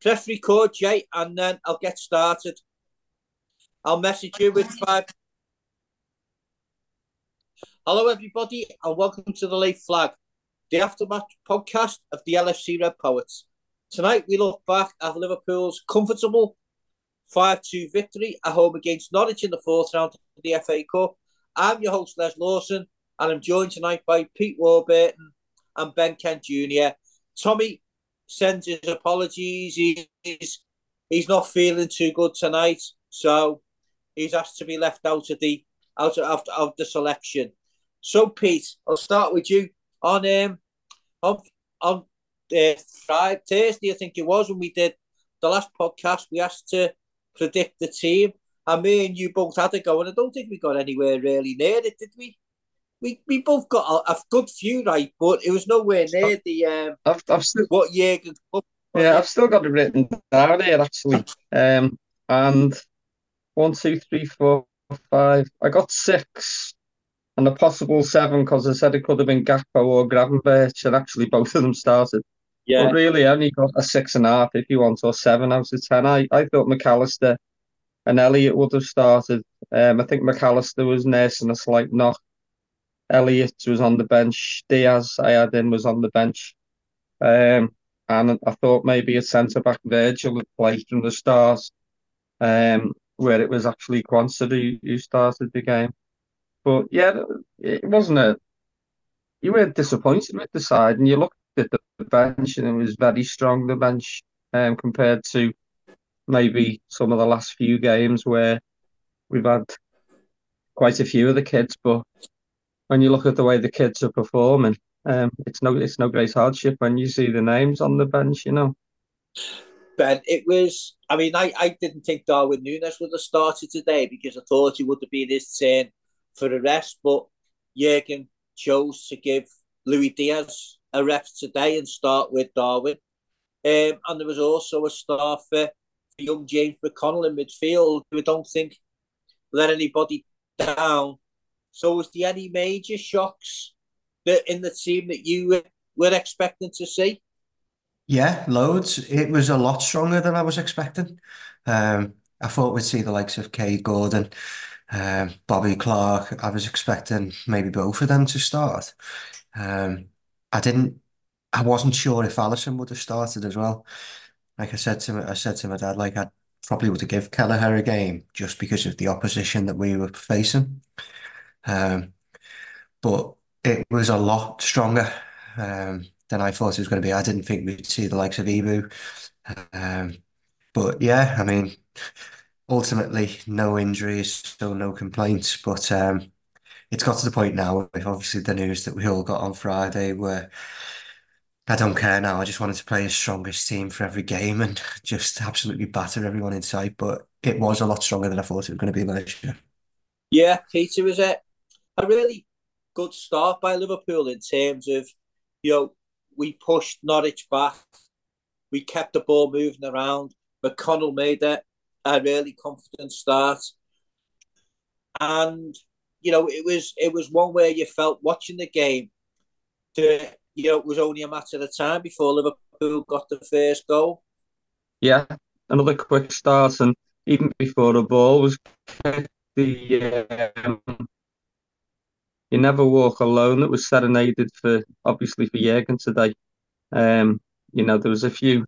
press record, Jay, and then I'll get started. I'll message you with five. Hello, everybody, and welcome to the Late Flag, the aftermatch podcast of the LFC Red Poets. Tonight, we look back at Liverpool's comfortable 5 2 victory at home against Norwich in the fourth round of the FA Cup. I'm your host, Les Lawson, and I'm joined tonight by Pete Warburton and Ben Kent Jr. Tommy sends his apologies. He's he's not feeling too good tonight, so he's asked to be left out of the out of, of the selection. So, Pete, I'll start with you on um on on uh, Friday, Thursday, I think it was when we did the last podcast. We asked to predict the team, and me and you both had to go, and I don't think we got anywhere really near it, did we? We, we both got a, a, good few right, but it was nowhere near the um, I've, I've still, what Jurgen. Yeah, I've still got it written down here actually. Um, and one, two, three, four, five. I got six and a possible seven because I said it could have been Gakpo or Gravenberch, and actually both of them started. Yeah. But really, I only got a six and a half if you want, or seven out of ten. I, I thought Mac Allister and Elliott would have started. Um, I think Mac Allister was nursing a slight knock Elliott was on the bench. Diaz, I had in, was on the bench. Um, and I thought maybe a centre back Virgil would play from the start, um, where it was actually Quansah who, who started the game. But yeah, it wasn't a. You were disappointed with the side, and you looked at the bench, and it was very strong. The bench, um, compared to maybe some of the last few games where we've had quite a few of the kids, but when you look at the way the kids are performing, um, it's no it's no great hardship when you see the names on the bench, you know. Ben, it was. I mean, I, I didn't think Darwin Nunez would have started today because I thought he would have been his turn for a rest, but Jurgen chose to give Luis Diaz a rest today and start with Darwin. Um, and there was also a start for, for young James McConnell in midfield, who I don't think let anybody down so, was there any major shocks that in the team that you were expecting to see? Yeah, loads. It was a lot stronger than I was expecting. Um, I thought we'd see the likes of Kaide Gordon, um, Bobby Clark. I was expecting maybe both of them to start. Um, I didn't. I wasn't sure if Alisson would have started as well. Like I said to my, I said to my dad, like I probably would have give Kelleher a game just because of the opposition that we were facing. Um, but it was a lot stronger um, than I thought it was going to be. I didn't think we'd see the likes of Ibou. Um, but yeah, I mean, ultimately, no injuries, so no complaints. But it's got to the point now with obviously the news that we all got on Friday where I don't care now. I just wanted to play the strongest team for every game and just absolutely batter everyone in sight. But it was a lot stronger than I thought it was going to be last year. Yeah, Peter, was it? A really good start by Liverpool in terms of, you know, we pushed Norwich back, we kept the ball moving around. McConnell made it a really confident start, and you know it was it was one where you felt watching the game. To, you know, it was only a matter of time before Liverpool got the first goal. Yeah, another quick start, and even before the ball was kicked, the um, you Never Walk Alone that was serenaded for obviously for Jurgen today. Um, you know, there was a few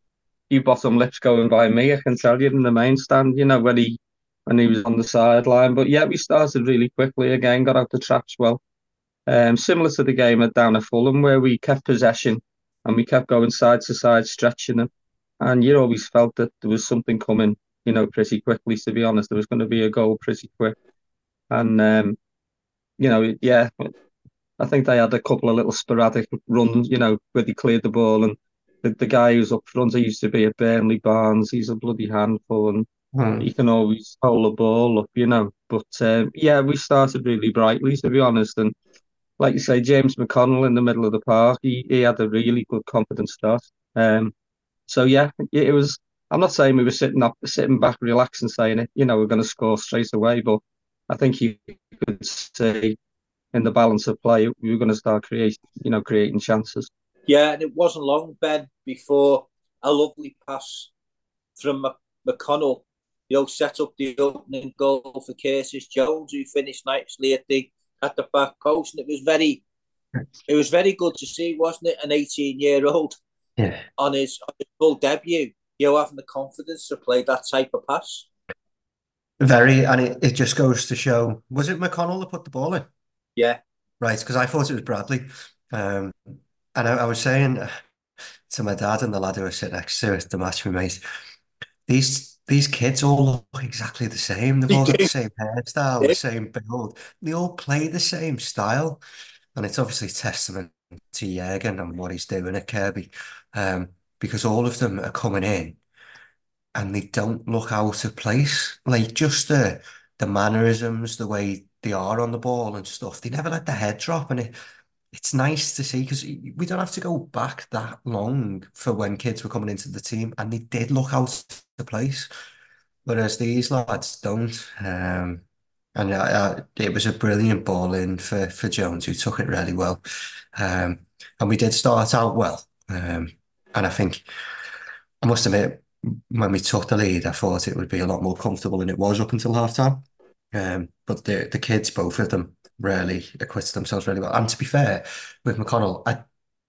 few bottom lips going by me, I can tell you, in the main stand, you know, when he when he was on the sideline. But yeah, we started really quickly again, got out the traps well. Um, similar to the game at down at Fulham where we kept possession and we kept going side to side, stretching them. And you always felt that there was something coming, you know, pretty quickly, to be honest. There was going to be a goal pretty quick. And um, you know, yeah, I think they had a couple of little sporadic runs, you know, where they cleared the ball. And the, the guy who's up front, he used to be at Burnley Barnes. He's a bloody handful and hmm. he can always hold the ball up, you know. But um, yeah, we started really brightly, to be honest. And like you say, James McConnell in the middle of the park, he, he had a really good confident start. Um, so yeah, it was. I'm not saying we were sitting up, sitting back, relaxing, saying it. You know, we're going to score straight away, but I think you could say in the balance of play, we were going to start creating, you know, creating chances. Yeah, and it wasn't long, Ben, before a lovely pass from McConnell, you know, set up the opening goal for Curtis Jones, who finished nicely at the at the back post, and it was very, it was very good to see, wasn't it? An eighteen-year-old Yeah. on his on his full debut, you know, having the confidence to play that type of pass. Very, and it, it just goes to show, was it McConnell that put the ball in? Yeah, Right, because I thought it was Bradley. Um, and I, I was saying to my dad and the lad who was sitting next to the match we made, these these kids all look exactly the same. They've all got the same hairstyle, the same build. They all play the same style. And it's obviously testament to Jurgen and what he's doing at Kirkby. Um, because all of them are coming in and they don't look out of place. Like just the the mannerisms, the way they are on the ball and stuff. They never let the head drop, and it it's nice to see because we don't have to go back that long for when kids were coming into the team, and they did look out of place, whereas these lads don't. Um, and uh, uh, it was a brilliant ball in for for Jones, who took it really well. Um, and we did start out well. Um, and I think I must admit, when we took the lead, I thought it would be a lot more comfortable than it was up until half time. Um, but the the kids, both of them, really acquitted themselves really well. And to be fair, with McConnell, I,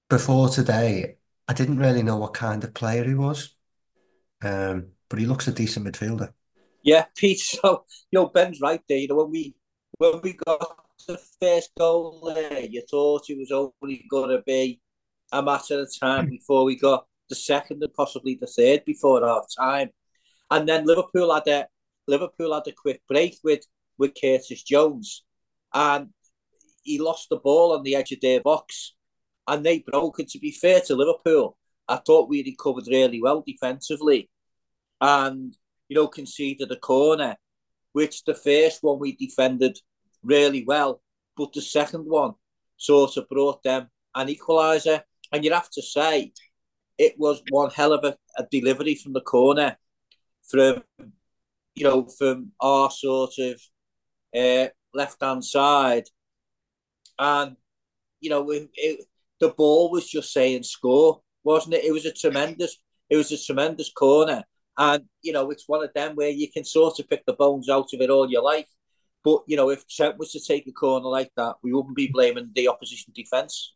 before today, I didn't really know what kind of player he was. Um, but he looks a decent midfielder. yeah, Pete. So you know, Ben's right there. You know, when we when we got the first goal there, you thought it was only going to be a matter of time before we got the second and possibly the third before half time. And then Liverpool had a Liverpool had a quick break with with Curtis Jones, and he lost the ball on the edge of their box, and they broke. And to be fair to Liverpool, I thought we recovered really well defensively, and you know conceded a corner, which the first one we defended really well, but the second one sort of brought them an equaliser. And you'd have to say it was one hell of a, a delivery from the corner from you know from our sort of uh, left hand side, and you know it, it, the ball was just saying score, wasn't it? It was a tremendous, it was a tremendous corner, and you know it's one of them where you can sort of pick the bones out of it all you like, But you know, if Trent was to take a corner like that, we wouldn't be blaming the opposition defence.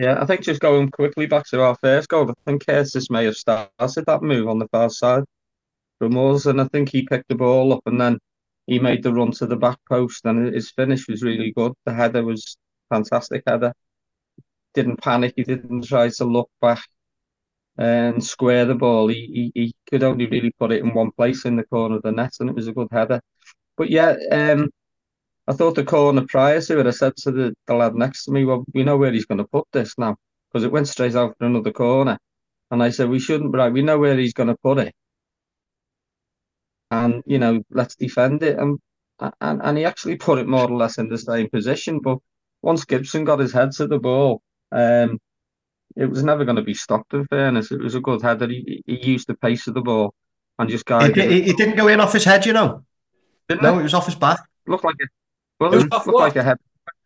Yeah, I think just going quickly back to our first goal, I think Curtis may have started that move on the far side from us, and I think he picked the ball up and then he made the run to the back post, and his finish was really good. The header was fantastic header. Didn't panic, he didn't try to look back and square the ball. He, he he could only really put it in one place in the corner of the net, and it was a good header. But yeah, um, I thought the corner prior to it, I said to the, the lad next to me, well, we know where he's going to put this now, because it went straight out for another corner. And I said, we shouldn't, right, we know where he's going to put it. And, you know, let's defend it. And, and, and he actually put it more or less in the same position. But once Gibson got his head to the ball, um, it was never going to be stopped, in fairness. It was a good header. He, he used the pace of the ball and just guided it, it. it didn't go in off his head, you know. Didn't No, it? it was off his back. Looked like it. Well, It it was looked off like a head.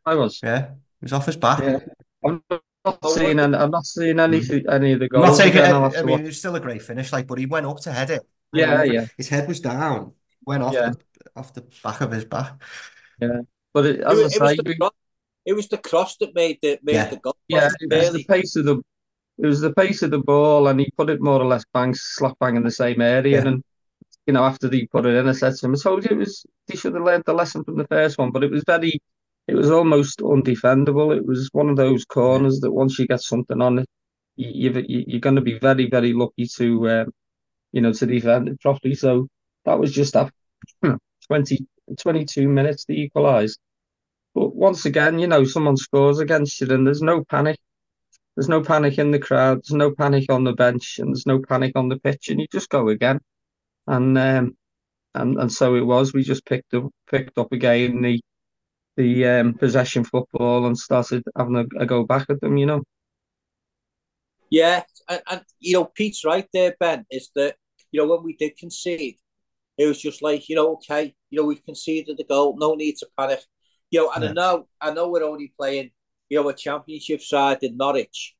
I was. Yeah, it was off his back. Yeah. I'm not seeing any, I'm not seeing any mm. any of the I'm not goals taking again. I'll have I to mean, watch. it was still a great finish, like, but he went up to head it. Yeah, Went over- yeah, His head was down, went off Yeah. the off the back of his back. yeah. But it, It as was, it I was say, the cross, it was the cross that made the made Yeah. the goal. yeah, it it, was the pace of the it was the pace of the ball, and he put it more or less bang slap bang in the same area. Yeah. And you know, after he put it in, I said to him, "I told you it was he should have learned the lesson from the first one." But it was very, it was almost undefendable. It was one of those corners that once you get something on it, you, you you're going to be very very lucky to um, you know to defend it properly. So that was just after 20, 22 minutes to equalise. But once again, you know, someone scores against you, and there's no panic. There's no panic in the crowd. There's no panic on the bench, and there's no panic on the pitch, and you just go again. And um, and and so it was. We just picked up picked up again the the um, possession football and started having a, a go back at them. You know. Yeah, and, and you know, Pete's right there, Ben, is that you know when we did concede, it was just like you know, okay, you know, we've conceded the goal, no need to panic. You know, and I know, I know, we're only playing, you know, a championship side in Norwich,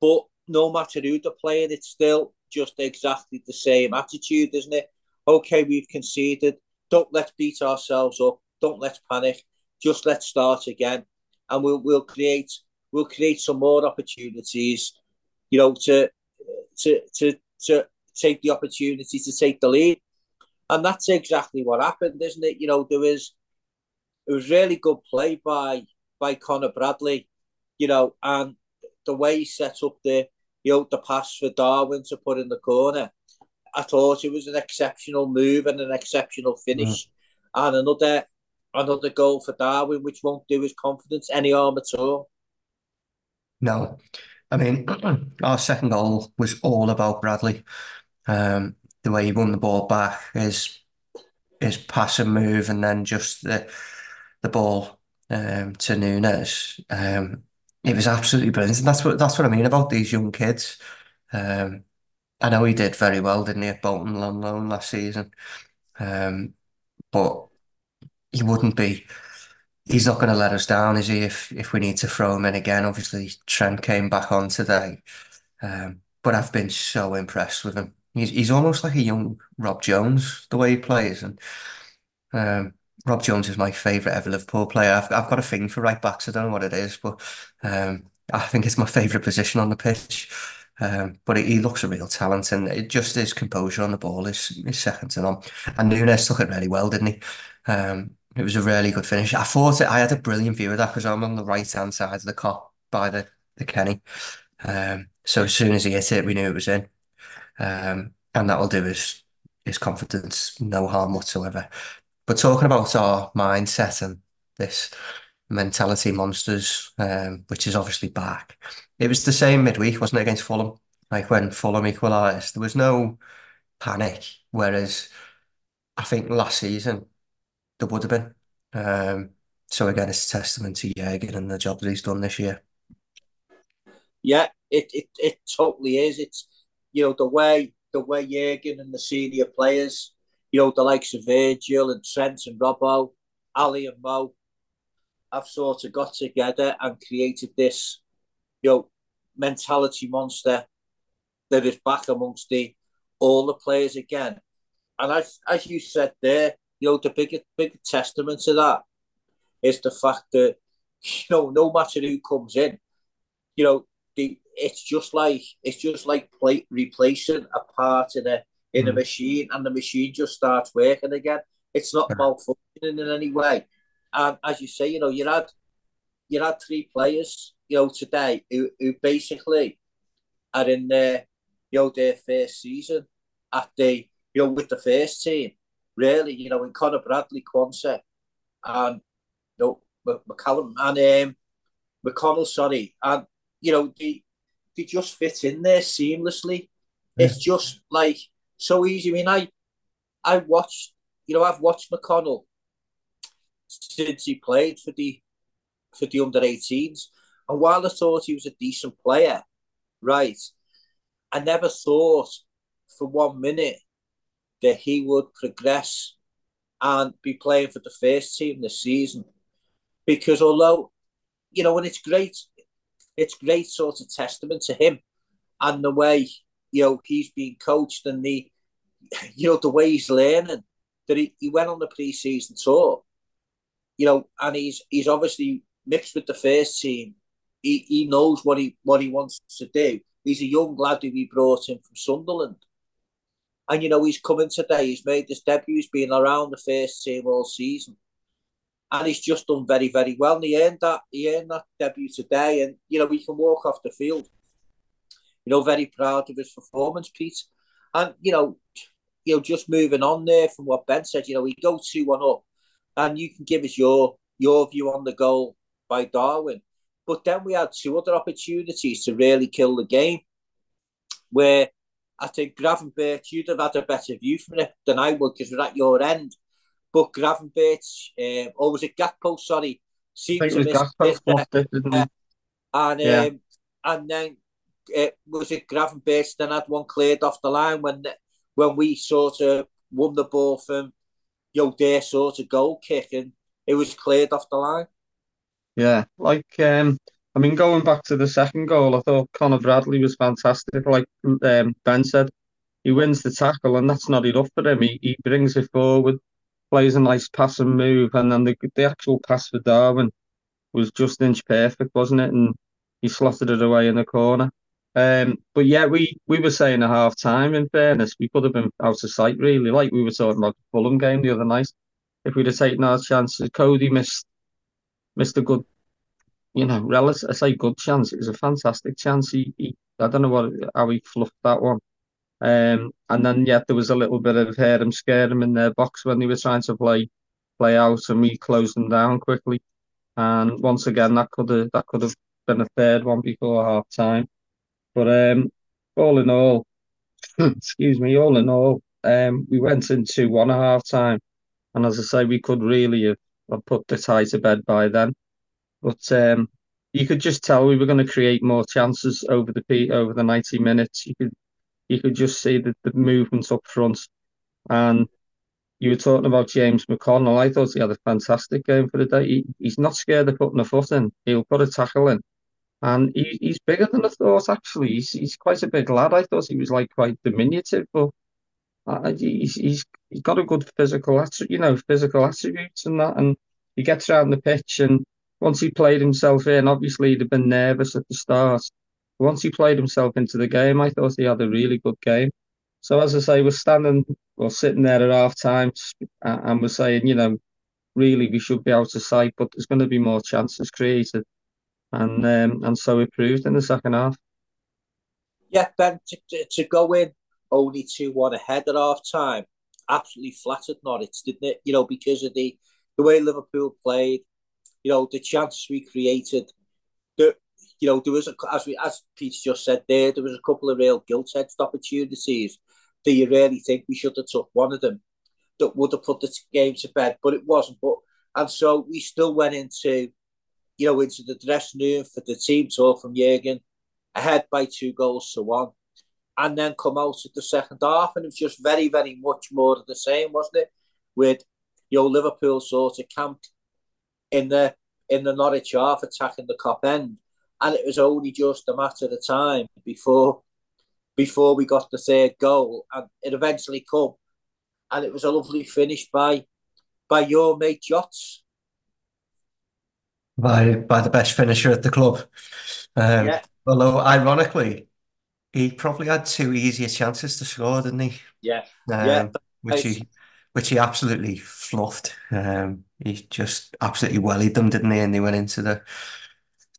but no matter who they're playing, it's still just exactly the same attitude, isn't it? Okay, we've conceded. Don't let's beat ourselves up. Don't let's panic. Just let's start again, and we'll we'll create we'll create some more opportunities. You know, to to to to take the opportunity to take the lead, and that's exactly what happened, isn't it? You know, there was it was really good play by by Conor Bradley, you know, and the way he set up the you know the pass for Darwin to put in the corner. I thought it was an exceptional move and an exceptional finish, mm. and another another goal for Darwin, which won't do his confidence any harm at all. No, I mean our second goal was all about Bradley. Um, the way he won the ball back, his his pass and move, and then just the the ball um, to Nunez. Um, it was absolutely brilliant. And that's what that's what I mean about these young kids. Um, I know he did very well, didn't he, at Bolton on loan last season. Um, but he wouldn't be. He's not going to let us down, is he? If if we need to throw him in again, obviously Trent came back on today, um, but I've been so impressed with him. He's he's almost like a young Rob Jones the way he plays, and um, Rob Jones is my favourite ever Liverpool player. I've, I've got a thing for right backs. I don't know what it is, but um, I think it's my favourite position on the pitch. Um, but he, looks a real talent, and it, just his composure on the ball is, is second to none. And Nunez took it really well, didn't he? Um, it was a really good finish. I thought it, I had a brilliant view of that because I'm on the right hand side of the Kop by the the Kenny. Um, so as soon as he hit it, we knew it was in, um, and that will do his his confidence no harm whatsoever. But talking about our mindset and this mentality monsters, um, which is obviously back. It was the same midweek, wasn't it, against Fulham? Like when Fulham equalised, there was no panic. Whereas I think last season there would have been. Um, so again, it's a testament to Jurgen and the job that he's done this year. Yeah, it, it, it totally is. It's you know the way the way Jurgen and the senior players you know, the likes of Virgil and Trent and Robbo, Ali and Mo, have sort of got together and created this, you know, mentality monster that is back amongst the all the players again. And as as you said there, you know, the bigger bigger testament to that is the fact that you know, no matter who comes in, you know, the it's just like it's just like play, replacing a part in a in mm. a machine and the machine just starts working again. It's not malfunctioning in any way. And as you say, you know, you had you had three players, you know, today who, who basically are in their you know their first season at the you know with the first team. Really, you know, in Conor Bradley, Quansah, and you know, McCallum and um, McConnell, sorry, and you know they they just fit in there seamlessly. Yeah. It's just like so easy. I mean, I I watched, you know, I've watched McConnell since he played for the for the under 18s. And while I thought he was a decent player, right, I never thought for one minute that he would progress and be playing for the first team this season. Because although, you know, and it's great, it's great sort of testament to him and the way you know he's being coached and the you know the way he's learning that he, he went on the pre-season tour you know and he's he's obviously mixed with the first team. He, he knows what he what he wants to do. He's a young lad who we brought in from Sunderland. And you know he's coming today. He's made this debut. He's been around the first team all season. And he's just done very very well. And he earned that he earned that debut today. And you know he can walk off the field you know, very proud of his performance, Pete. And, you know, you know, just moving on there from what Ben said, you know, we go 2 1 up and you can give us your your view on the goal by Darwin. But then we had two other opportunities to really kill the game where I think Gravenberch, you'd have had a better view from it than I would because we're at your end. But Gravenberch, um, or was it Gakpo, sorry, seemed to miss it. And, yeah. um, and then it was it Gravenberch then had one cleared off the line when when we sort of won the ball from know their sort of goal kick and it was cleared off the line. Yeah, like um, I mean, going back to the second goal, I thought Conor Bradley was fantastic. Like um, Ben said, he wins the tackle, and that's not enough for him. He, he brings it forward, plays a nice pass and move, and then the, the actual pass for Darwin was just inch perfect, wasn't it? And he slotted it away in the corner. Um, but yeah, we, we were saying a half time, in fairness, we could have been out of sight, really, like we were talking about the Fulham game the other night. If we'd have taken our chances, Cody missed missed a good, you know, relative, I say good chance. It was a fantastic chance. He, he I don't know what how he fluffed that one. Um, and then yeah, there was a little bit of hear him scare him in their box when they were trying to play play out, and we closed them down quickly. And once again, that could have that could have been a third one before half time. But um, all in all, excuse me, all in all, um, we went into one at half time, and as I say, we could really have, have put the tie to bed by then. But um, you could just tell we were going to create more chances over the over the ninety minutes. You could you could just see the, the movement up front, and you were talking about James McConnell. I thought he had a fantastic game for the day. He, he's not scared of putting a foot in. He'll put a tackle in. And he, he's bigger than I thought, actually. He's, he's quite a big lad. I thought he was like quite diminutive, but uh, he's, he's he's got a good physical, you know, physical attributes and that. And he gets around the pitch, and once he played himself in, obviously he'd have been nervous at the start. Once he played himself into the game, I thought he had a really good game. So as I say, we're standing or sitting there at half time, and we're saying, you know, really we should be out of sight, but there's going to be more chances created and um, and so it proved in the second half. Yeah, Ben, to, to go in only 2 1 ahead at half time absolutely flattered Norwich, didn't it? You know, because of the, the way Liverpool played, you know, the chances we created. The, you know, there was, a, as we as Pete just said there, there was a couple of real gilt-edged opportunities that you really think we should have took one of them that would have put the game to bed, but it wasn't. But and so we still went into you know, into the dressing room for the team talk from Jurgen, ahead by two goals to one, and then come out at the second half, and it was just very, very much more of the same, wasn't it? With you know Liverpool sort of camped in the in the Norwich half, attacking the Kop end, and it was only just a matter of time before before we got the third goal, and it eventually come, and it was a lovely finish by by your mate Jota by by the best finisher at the club. Um, yeah. Although ironically, he probably had two easier chances to score, didn't he? Yeah, um, yeah, which he which he absolutely fluffed. Um, he just absolutely wellied them, didn't he? And they went into the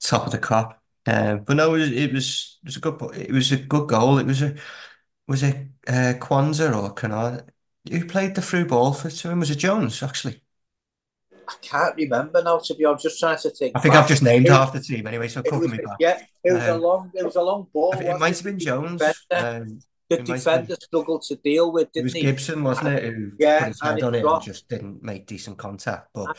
top of the Kop. Um, but no, it was, it was it was a good it was a good goal. It was a was it uh, Quansah or Konaté who played the through ball for to him? Was it Jones actually? I can't remember now. To be honest, just trying to think. I think back. I've just named it, half the team anyway, so cover was, me back. Yeah, it was um, a long, it was a long ball. It might have been Jones. Um, the defender struggled to deal with, didn't it was he? Gibson, wasn't it? Who yeah, put his head on it and just didn't make decent contact. But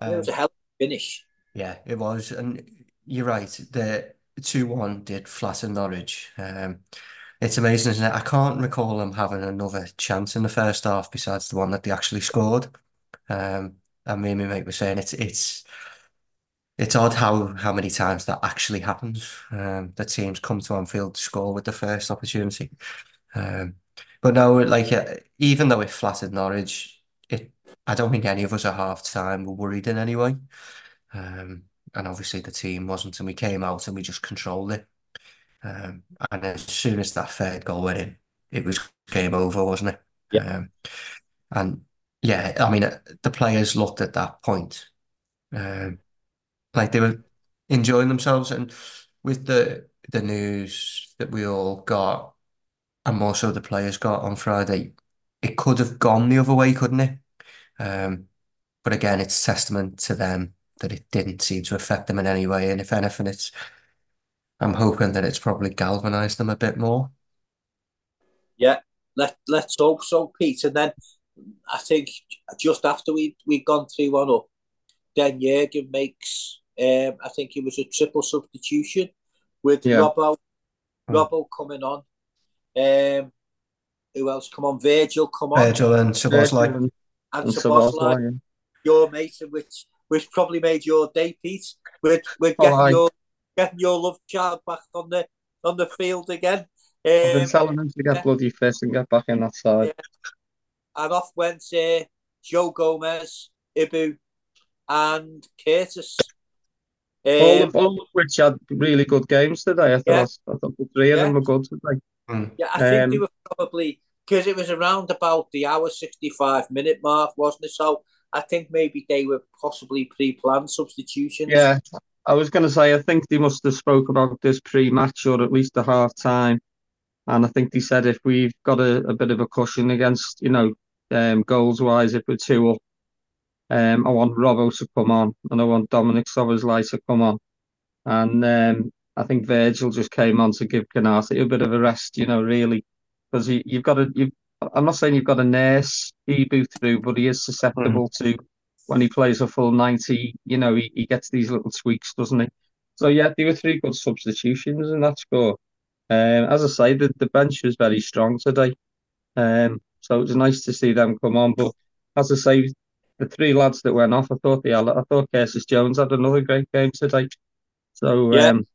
um, it was a hell of a finish. Yeah, it was, and you're right. The two-one did flatten Norwich. Um, it's amazing, isn't it? I can't recall them having another chance in the first half besides the one that they actually scored. Um, and me and my mate were saying it's it's it's odd how how many times that actually happens. Um, the teams come to Anfield to score with the first opportunity. Um, but no, like uh, even though it flattered Norwich, it I don't think any of us at half time were worried in any way. Um, and obviously the team wasn't, and we came out and we just controlled it. Um, and as soon as that third goal went in, it was game over, wasn't it? Yeah. Um, and yeah, I mean, uh, the players looked at that point um, like they were enjoying themselves, and with the the news that we all got, and more so the players got on Friday, it could have gone the other way, couldn't it? Um, but again, it's testament to them that it didn't seem to affect them in any way, and if anything, it's I'm hoping that it's probably galvanised them a bit more. Yeah, let let's hope so, Pete. And then I think just after we we'd gone three one up, then Jurgen makes um, I think it was a triple substitution with yeah. Robbo, hmm. Robbo coming on. Um, who else come on? Virgil come on. Virgil and Szoboszlai. And, and Szoboszlai. Yeah. Your mate, which which probably made your day, Pete. With with getting oh, your getting your love child back on the on the field again. I've been Um, telling him to get yeah. bloody fit and get back in that side. And off went uh, Joe Gomez, Ibou, and Curtis. All, Um, of, all of which had really good games today. I thought, Yeah. I thought the three of Yeah. them were good today. yeah, I think they um, were probably because it was around about the hour sixty-five minute mark, wasn't it? So I think maybe they were possibly pre-planned substitutions. Yeah, I was going to say, I think they must have spoke about this pre-match or at least a half time. And I think they said if we've got a, a bit of a cushion against, you know, um, goals wise, if we're two up, um, I want Robbo to come on and I want Dominic Szoboszlai to come on. And um, I think Virgil just came on to give Konaté a bit of a rest, you know, really. Because you, you've got to, you've, I'm not saying you've got to nurse Ibou through, but he is susceptible to when he plays a full 90, you know, he, he gets these little tweaks, doesn't he? So yeah, there were three good substitutions in that score. Um, as I say, the, the bench was very strong today. Um, so it was nice to see them come on. But as I say, the three lads that went off, I thought they had, I thought Curtis Jones had another great game today. So Yeah. um,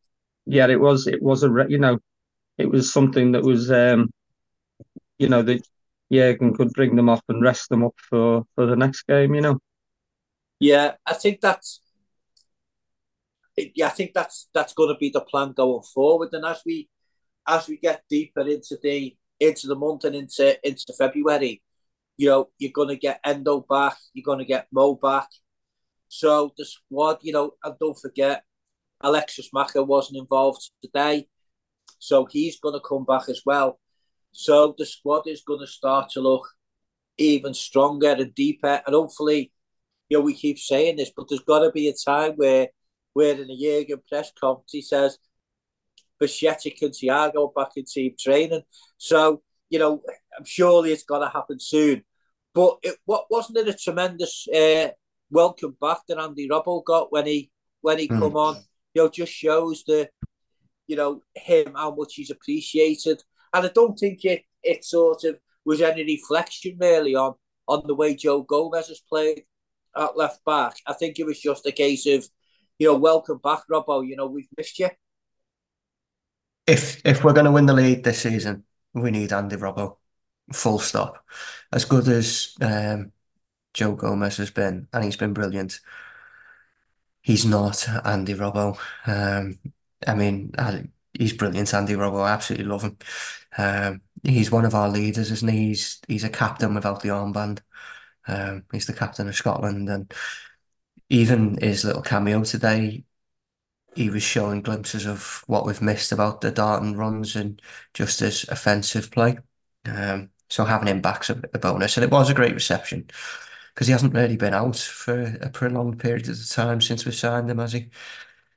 yeah, it was it was a re- you know, it was something that was um, you know, that Jurgen could bring them off and rest them up for for the next game. You know. Yeah, I think that's yeah, I think that's that's going to be the plan going forward. And as we as we get deeper into the into the month and into into February, you know, you're to get Endo back, you're to get Mo back. So the squad, you know, and don't forget, Alexis Macker wasn't involved today, so he's to come back as well. So the squad is to start to look even stronger and deeper, and hopefully you know, we keep saying this, but there's got to be a time where, where in a Jurgen press conference he says, Bajcetic and Thiago back in team training. So, you know, I'm surely it's going to happen soon. But it, what wasn't it a tremendous uh, welcome back that Andy Robbo got when he when he Mm. come on? You know, just shows the, you know, him how much he's appreciated. And I don't think it it sort of was any reflection really on on the way Joe Gomez has played at left back. I think it was just a case of, you know, welcome back, Robbo. You know, we've missed you. If if we're going to win the league this season, we need Andy Robbo. Full stop. As good as um, Joe Gomez has been, and he's been brilliant, he's not Andy Robbo. Um, I mean, I, he's brilliant, Andy Robbo. I absolutely love him. Um, he's one of our leaders, isn't he? He's he's a captain without the armband. Um, he's the captain of Scotland, and even his little cameo today, he was showing glimpses of what we've missed about the Darton runs and just his offensive play. Um, so having him back's a, a bonus, and it was a great reception because he hasn't really been out for a prolonged period of time since we signed him, has he?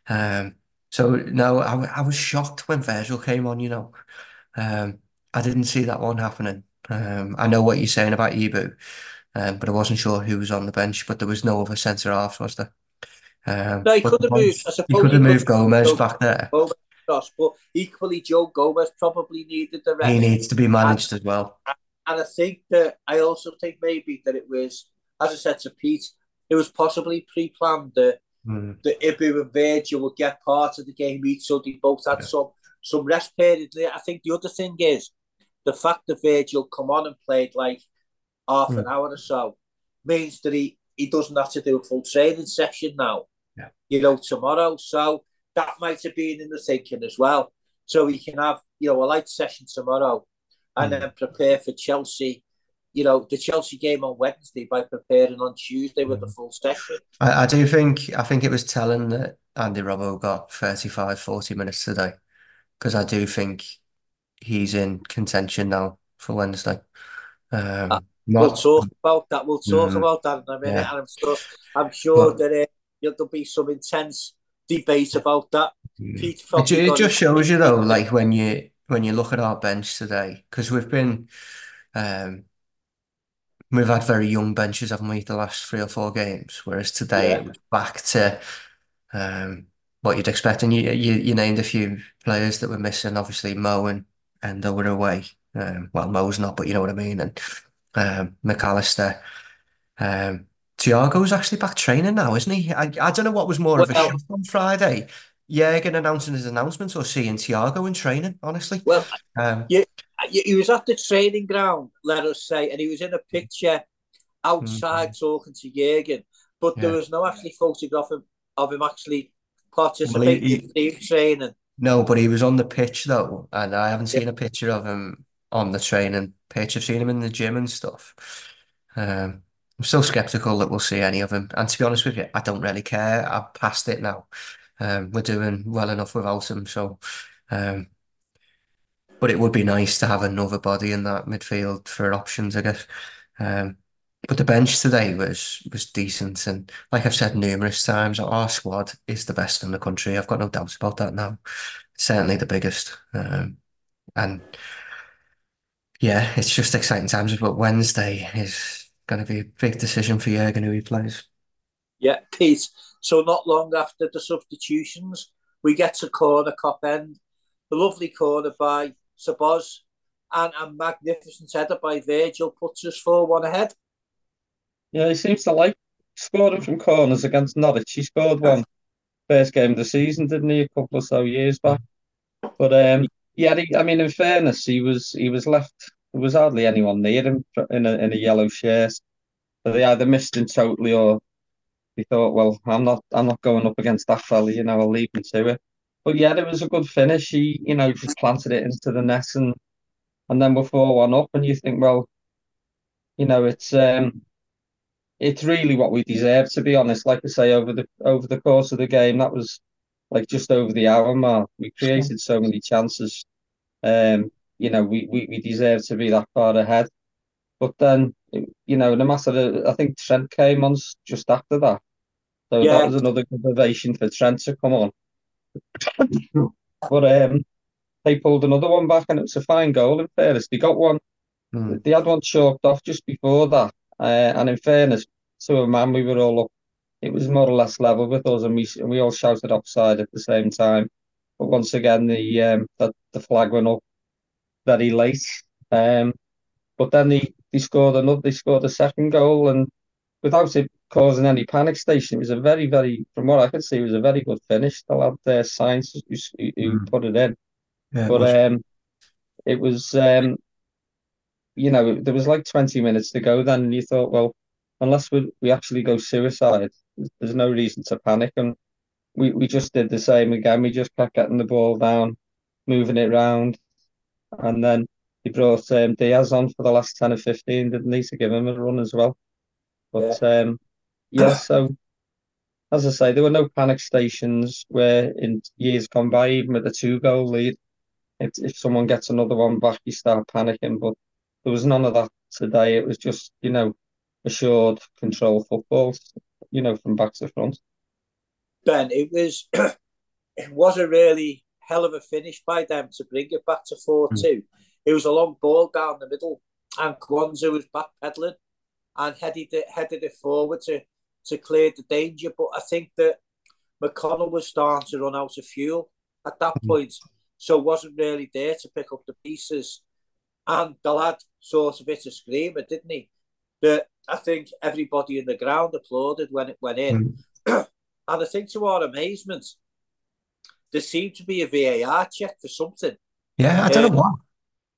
Um, so no, I, I was shocked when Virgil came on. You know, um, I didn't see that one happening. Um, I know what you're saying about Ibou, um, but I wasn't sure who was on the bench. But there was no other centre halves, was there? Um, No, he could have moved. I He could have moved Gomez moved back there. Gomez across, but equally Joe Gomez probably needed the rest. He needs to be managed as well. And I think that I also think maybe that it was, as I said to Pete, it was possibly pre-planned that Mm. that Ibou and Virgil would get part of the game each, so they both had Yeah. some some rest period. I think the other thing is the fact that Virgil come on and played like half an Mm. hour or so means that he he doesn't have to do a full training session now. Yeah. You know, tomorrow. So that might have been in the thinking as well. So he can have, you know, a light session tomorrow and Mm. then prepare for Chelsea, you know, the Chelsea game on Wednesday by preparing on Tuesday with the Mm. full session. I, I do think I think it was telling that Andy Robbo got 35, 40 minutes today because I do think he's in contention now for Wednesday. Um, Uh, We'll talk about that. We'll talk Mm. about that in a minute, Yeah. and I'm sure, I'm sure that uh, there'll be some intense debate about that. Pete It, it just shows you though, like when you when you look at our bench today, because we've been um we've had very young benches, haven't we, the last three or four games, whereas today Yeah. it was back to um what you'd expect. And you you, you named a few players that were missing, obviously Mo and Endo were away. Um, well, Mo's not, but you know what I mean. And um, Mac Allister. Um, Thiago's actually back training now, isn't he? I, I don't know what was more of a shock on Friday. Jurgen announcing his announcement or seeing Thiago in training, honestly. Well, Um, yeah, he was at the training ground, let us say, and he was in a picture outside talking to Jurgen, but there was no actually photograph of, of him actually Well, participating he- in training. no, but he was on the pitch though, and I haven't seen a picture of him on the training pitch. I've seen him in the gym and stuff. Um, I'm still skeptical that we'll see any of him. And to be honest with you, I don't really care. I've passed it now. Um, we're doing well enough without him, so um, but it would be nice to have another body in that midfield for options, I guess. Um, but the bench today was was decent, and like I've said numerous times, our squad is the best in the country. I've got no doubts about that now. Certainly the biggest. Um, and yeah, it's just exciting times. But Wednesday is going to be a big decision for Jurgen who he plays. Yeah, Pete. So not long after the substitutions, we get to corner cop end. The lovely corner by Saboz and a magnificent header by Virgil puts us 4 1 ahead. Yeah, he seems to like scoring from corners against Norwich. He scored one first game of the season, didn't he, a couple or so years back? But um, yeah, I mean, in fairness, he was he was left. There was hardly anyone near him in a in a yellow shirt. So they either missed him totally, or they thought, well, I'm not I'm not going up against that fella. You know, I'll leave him to it. But yeah, it was a good finish. He, you know, just planted it into the net, and and then we're four one up, and you think, well, you know, it's um it's really what we deserve to be honest. Like I say, over the over the course of the game, that was like just over the hour mark. We created so many chances. Um, you know, we, we, we deserve to be that far ahead. But then, you know, no matter the, I think Trent came on just after that. So Yeah. that was another good ovation for Trent to come on. But um, they pulled another one back, and it was a fine goal. In fairness, they got one. Hmm. They had one chalked off just before that. Uh, and in fairness, to a man, we were all up. It was more or less level with us, and we and we all shouted offside at the same time. But once again, the um, the, the flag went up very late. Um, but then they, they scored another. They scored a second goal, and without it causing any panic station, it was a very, very, from what I could see, it was a very good finish. The lad there, Sainz, who, who Mm. put it in. Yeah, But was. um, it was um, you know, there was like 20 minutes to go then, and you thought, well, unless we we actually go suicide, there's no reason to panic. And we, we just did the same again. We just kept getting the ball down, moving it round, and then he brought um, Diaz on for the last 10 or 15, didn't he, to give him a run as well. But um, yeah, so as I say, there were no panic stations where in years gone by, even with a two goal lead, if, if someone gets another one back, you start panicking. But there was none of that today. It was just, you know, assured control football, you know, from back to front. Ben, it was it was a really hell of a finish by them to bring it back to 4 2. Hmm. It was a long ball down the middle, and Quansah was backpedaling and headed it, headed it forward to, to clear the danger. But I think that McConnell was starting to run out of fuel at that hmm. point, so wasn't really there to pick up the pieces. And the lad sort of hit a screamer, didn't he? That I think everybody in the ground applauded when it went in. Hmm. and I think to our amazement, there seemed to be a VAR check for something. Yeah, I don't know what.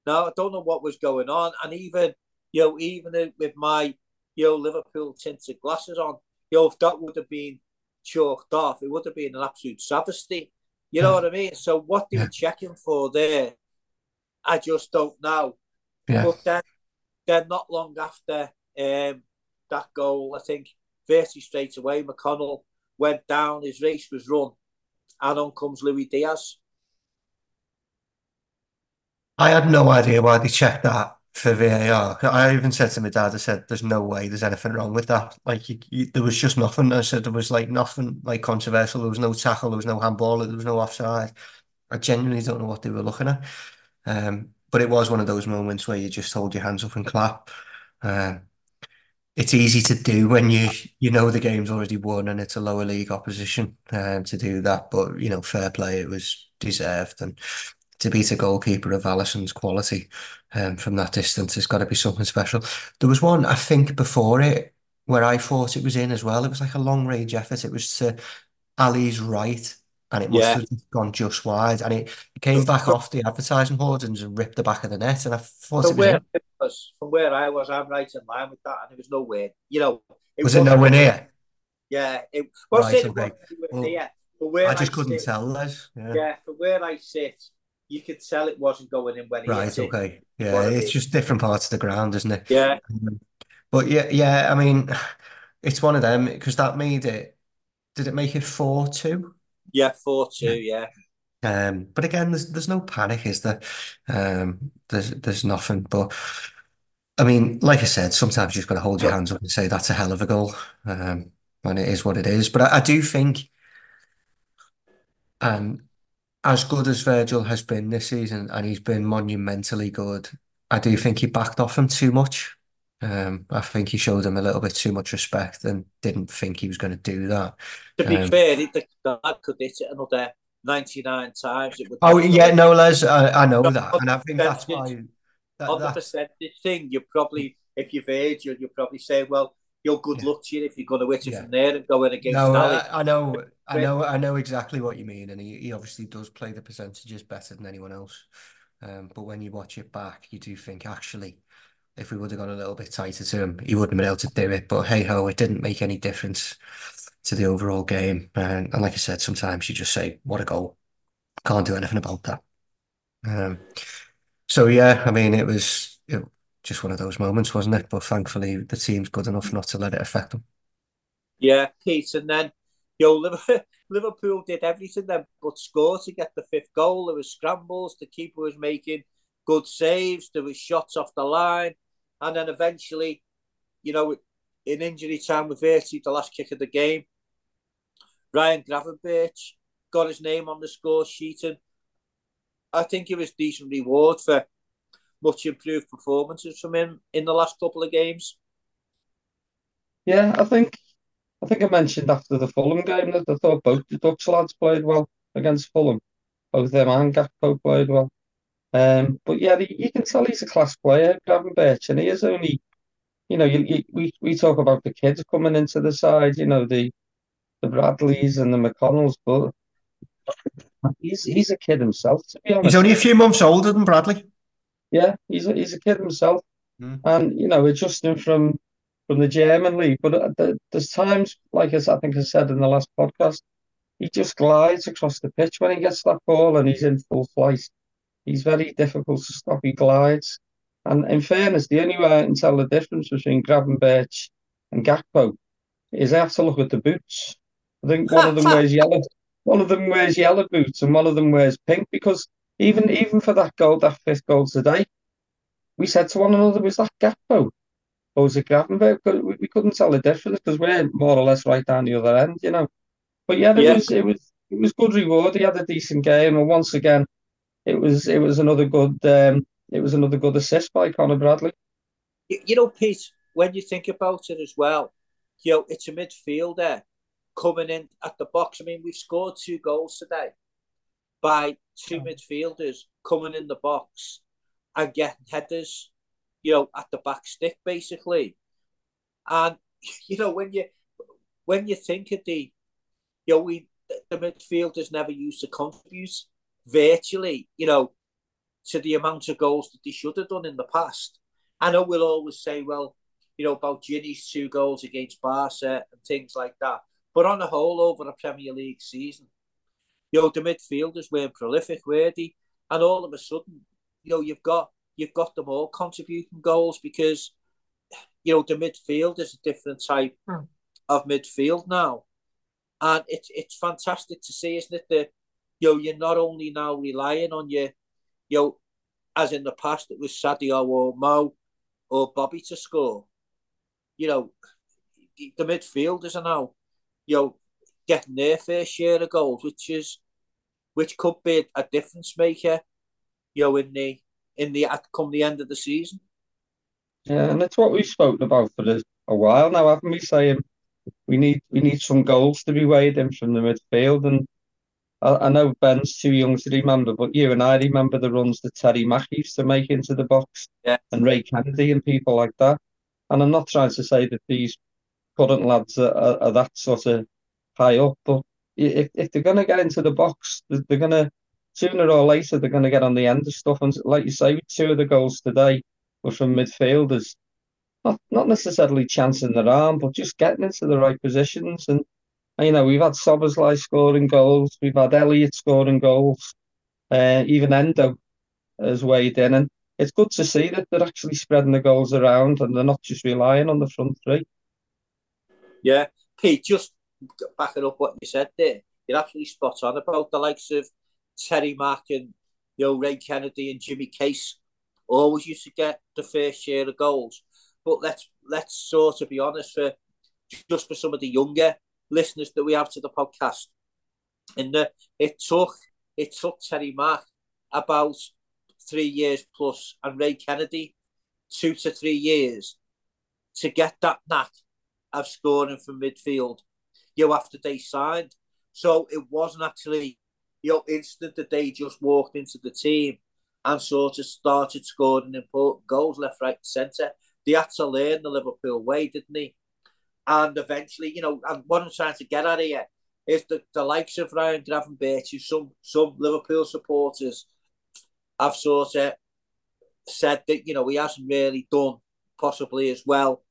No, I don't know what was going on. And even, you know, even with my, you know, Liverpool tinted glasses on, you know, if that would have been chalked off, it would have been an absolute travesty. You know what I mean? So what they Yeah. were checking for there, I just don't know. Yeah. But then, then not long after um, that goal, I think virtually straight away, McConnell went down, his race was run, and on comes Luis Diaz. I had no idea why they checked that for VAR. I even said to my dad, I said, "There's no way there's anything wrong with that. Like, you, you, there was just nothing." I said there was like nothing like controversial. There was no tackle. There was no handball. There was no offside. I genuinely don't know what they were looking at. Um, but it was one of those moments where you just hold your hands up and clap. Um, it's easy to do when you you know the game's already won and it's a lower league opposition um, to do that. But you know, fair play, it was deserved and to beat a goalkeeper of Alisson's quality um, from that distance has got to be something special. There was one, I think, before it where I thought it was in as well. It was like a long range effort. It was to Ali's right and it must Yeah. have gone just wide. And it, it came back off the advertising hoardings and ripped the back of the net. And I thought From it was where. I was, from where I was, I'm right in line with that, and it was no way. You know, Was it wasn't- nowhere near? Yeah, it well, Right, it okay. Well, near, but where I just couldn't sit, tell, Les. Yeah. Yeah, from where I sit, you could tell it wasn't going in when he Right, hit it. okay. Yeah, it it's just different parts of the ground, isn't it? Yeah, um, But yeah, yeah, I mean, it's one of them because that made it, did it make it 4-2? Yeah, four two. Yeah, Um, but again, there's there's no panic, is there? Um, there's there's nothing. But I mean, like I said, sometimes you just got to hold your hands up and say that's a hell of a goal. Um, and it is what it is. But I, I do think, um, as good as Virgil has been this season, and he's been monumentally good, I do think he backed off him too much. Um, I think he showed him a little bit too much respect and didn't think he was going to do that. to be Um, fair, he, the could hit it another ninety nine times. It would Oh yeah, no, Les, I, I know No, that, and I think that's why that, on the percentage thing, you probably, if you've aged, you'll, you'll probably say, well, you're good Yeah. luck to you if you're going to hit it Yeah. from there and go in against No. I, I know, I know, I know exactly what you mean, and he, he obviously does play the percentages better than anyone else. Um, but when you watch it back, you do think actually, if we would have gone a little bit tighter to him, he wouldn't have been able to do it. But hey ho, it didn't make any difference to the overall game. And, and like I said, sometimes you just say, "What a goal!" Can't do anything about that. Um, so yeah, I mean, it was it, just one of those moments, wasn't it? But thankfully, the team's good enough not to let it affect them. Yeah, Pete, and then yo, Liverpool, did everything then but score to get the fifth goal. There was scrambles, the keeper was making good saves, there was shots off the line, and then eventually, you know, in injury time with virtually the last kick of the game, Ryan Gravenberch got his name on the score sheet, and I think it was decent reward for much improved performances from him in the last couple of games. Yeah, I think I think I mentioned after the Fulham game that I thought both the Dutch lads played well against Fulham. Both them and Gakpo played well. Um, but yeah, you can tell he's a class player, Gravenberch, and he is only, you know, you, you, we we talk about the kids coming into the side, you know, the the Bradleys and the McConnells, but he's he's a kid himself, to be honest. He's only a few months older than Bradley. Yeah, he's a, he's a kid himself, Mm. and you know, adjusting from from the German league. But uh, there- there's times, like as I think I said in the last podcast, he just glides across the pitch when he gets that ball and he's in full flight. He's very difficult to stop. He glides, and in fairness, the only way I can tell the difference between Gravenberch and Gakpo is I have to look at the boots. I think one of them wears yellow, one of them wears yellow boots, and one of them wears pink. Because even even for that goal, that fifth goal today, we said to one another, was that Gakpo or was it Gravenberch? But we, we couldn't tell the difference because we're more or less right down the other end, you know. But yeah, it Yeah. was it was it was good reward. He had a decent game, and once again, it was it was another good um, it was another good assist by Conor Bradley. You, you know, Pete, when you think about it as well, you know, it's a midfielder coming in at the box. I mean, we've scored two goals today by two midfielders coming in the box and getting headers, you know, at the back stick basically. And you know, when you when you think of the, you know, we the midfielders never used to contribute virtually, you know, to the amount of goals that they should have done in the past. I know we'll always say, well, you know, about Gini's two goals against Barca and things like that. But on the whole, over a Premier League season, you know, the midfielders weren't prolific, were they? And all of a sudden, you know, you've got you've got them all contributing goals because you know the midfield is a different type Hmm. of midfield now. And it's it's fantastic to see, isn't it? That know, you're not only now relying on your, you know, as in the past it was Sadio or Mo or Bobby to score. You know, the, midfielders are now, you know, getting their fair share of goals, which is which could be a difference maker, you know, in the in the at come the end of the season. Yeah, and it's what we've spoken about for a, a while now, haven't we? Saying we need we need some goals to be weighed in from the midfield, and I, I know Ben's too young to remember, but you and I remember the runs that Terry Mack used to make into the box, Yeah. and Ray Kennedy and people like that. And I'm not trying to say that these current lads are, are, are that sort of high up, but if if they're going to get into the box, they're going to sooner or later they're going to get on the end of stuff. And like you say, two of the goals today were from midfielders, not not necessarily chancing their arm, but just getting into the right positions. And, and you know, we've had Szoboszlai scoring goals, we've had Elliott scoring goals, uh, even Endo has weighed in, and it's good to see that they're actually spreading the goals around and they're not just relying on the front three. Yeah, Pete, just backing up what you said there, you're absolutely spot on about the likes of Terry Mack and you know Ray Kennedy and Jimmy Case. Always used to get the first share of goals, but let's let's sort of be honest for just for some of the younger listeners that we have to the podcast. And the, it took it took Terry Mack about three years plus and Ray Kennedy two to three years to get that knack of scoring from midfield you know, after they signed. So it wasn't actually, you know, instant that they just walked into the team and sort of started scoring important goals left, right, centre. They had to learn the Liverpool way, didn't they? And eventually, you know, and what I'm trying to get at here is the, the likes of Ryan who some some Liverpool supporters have sort of said that, you know, he hasn't really done possibly as well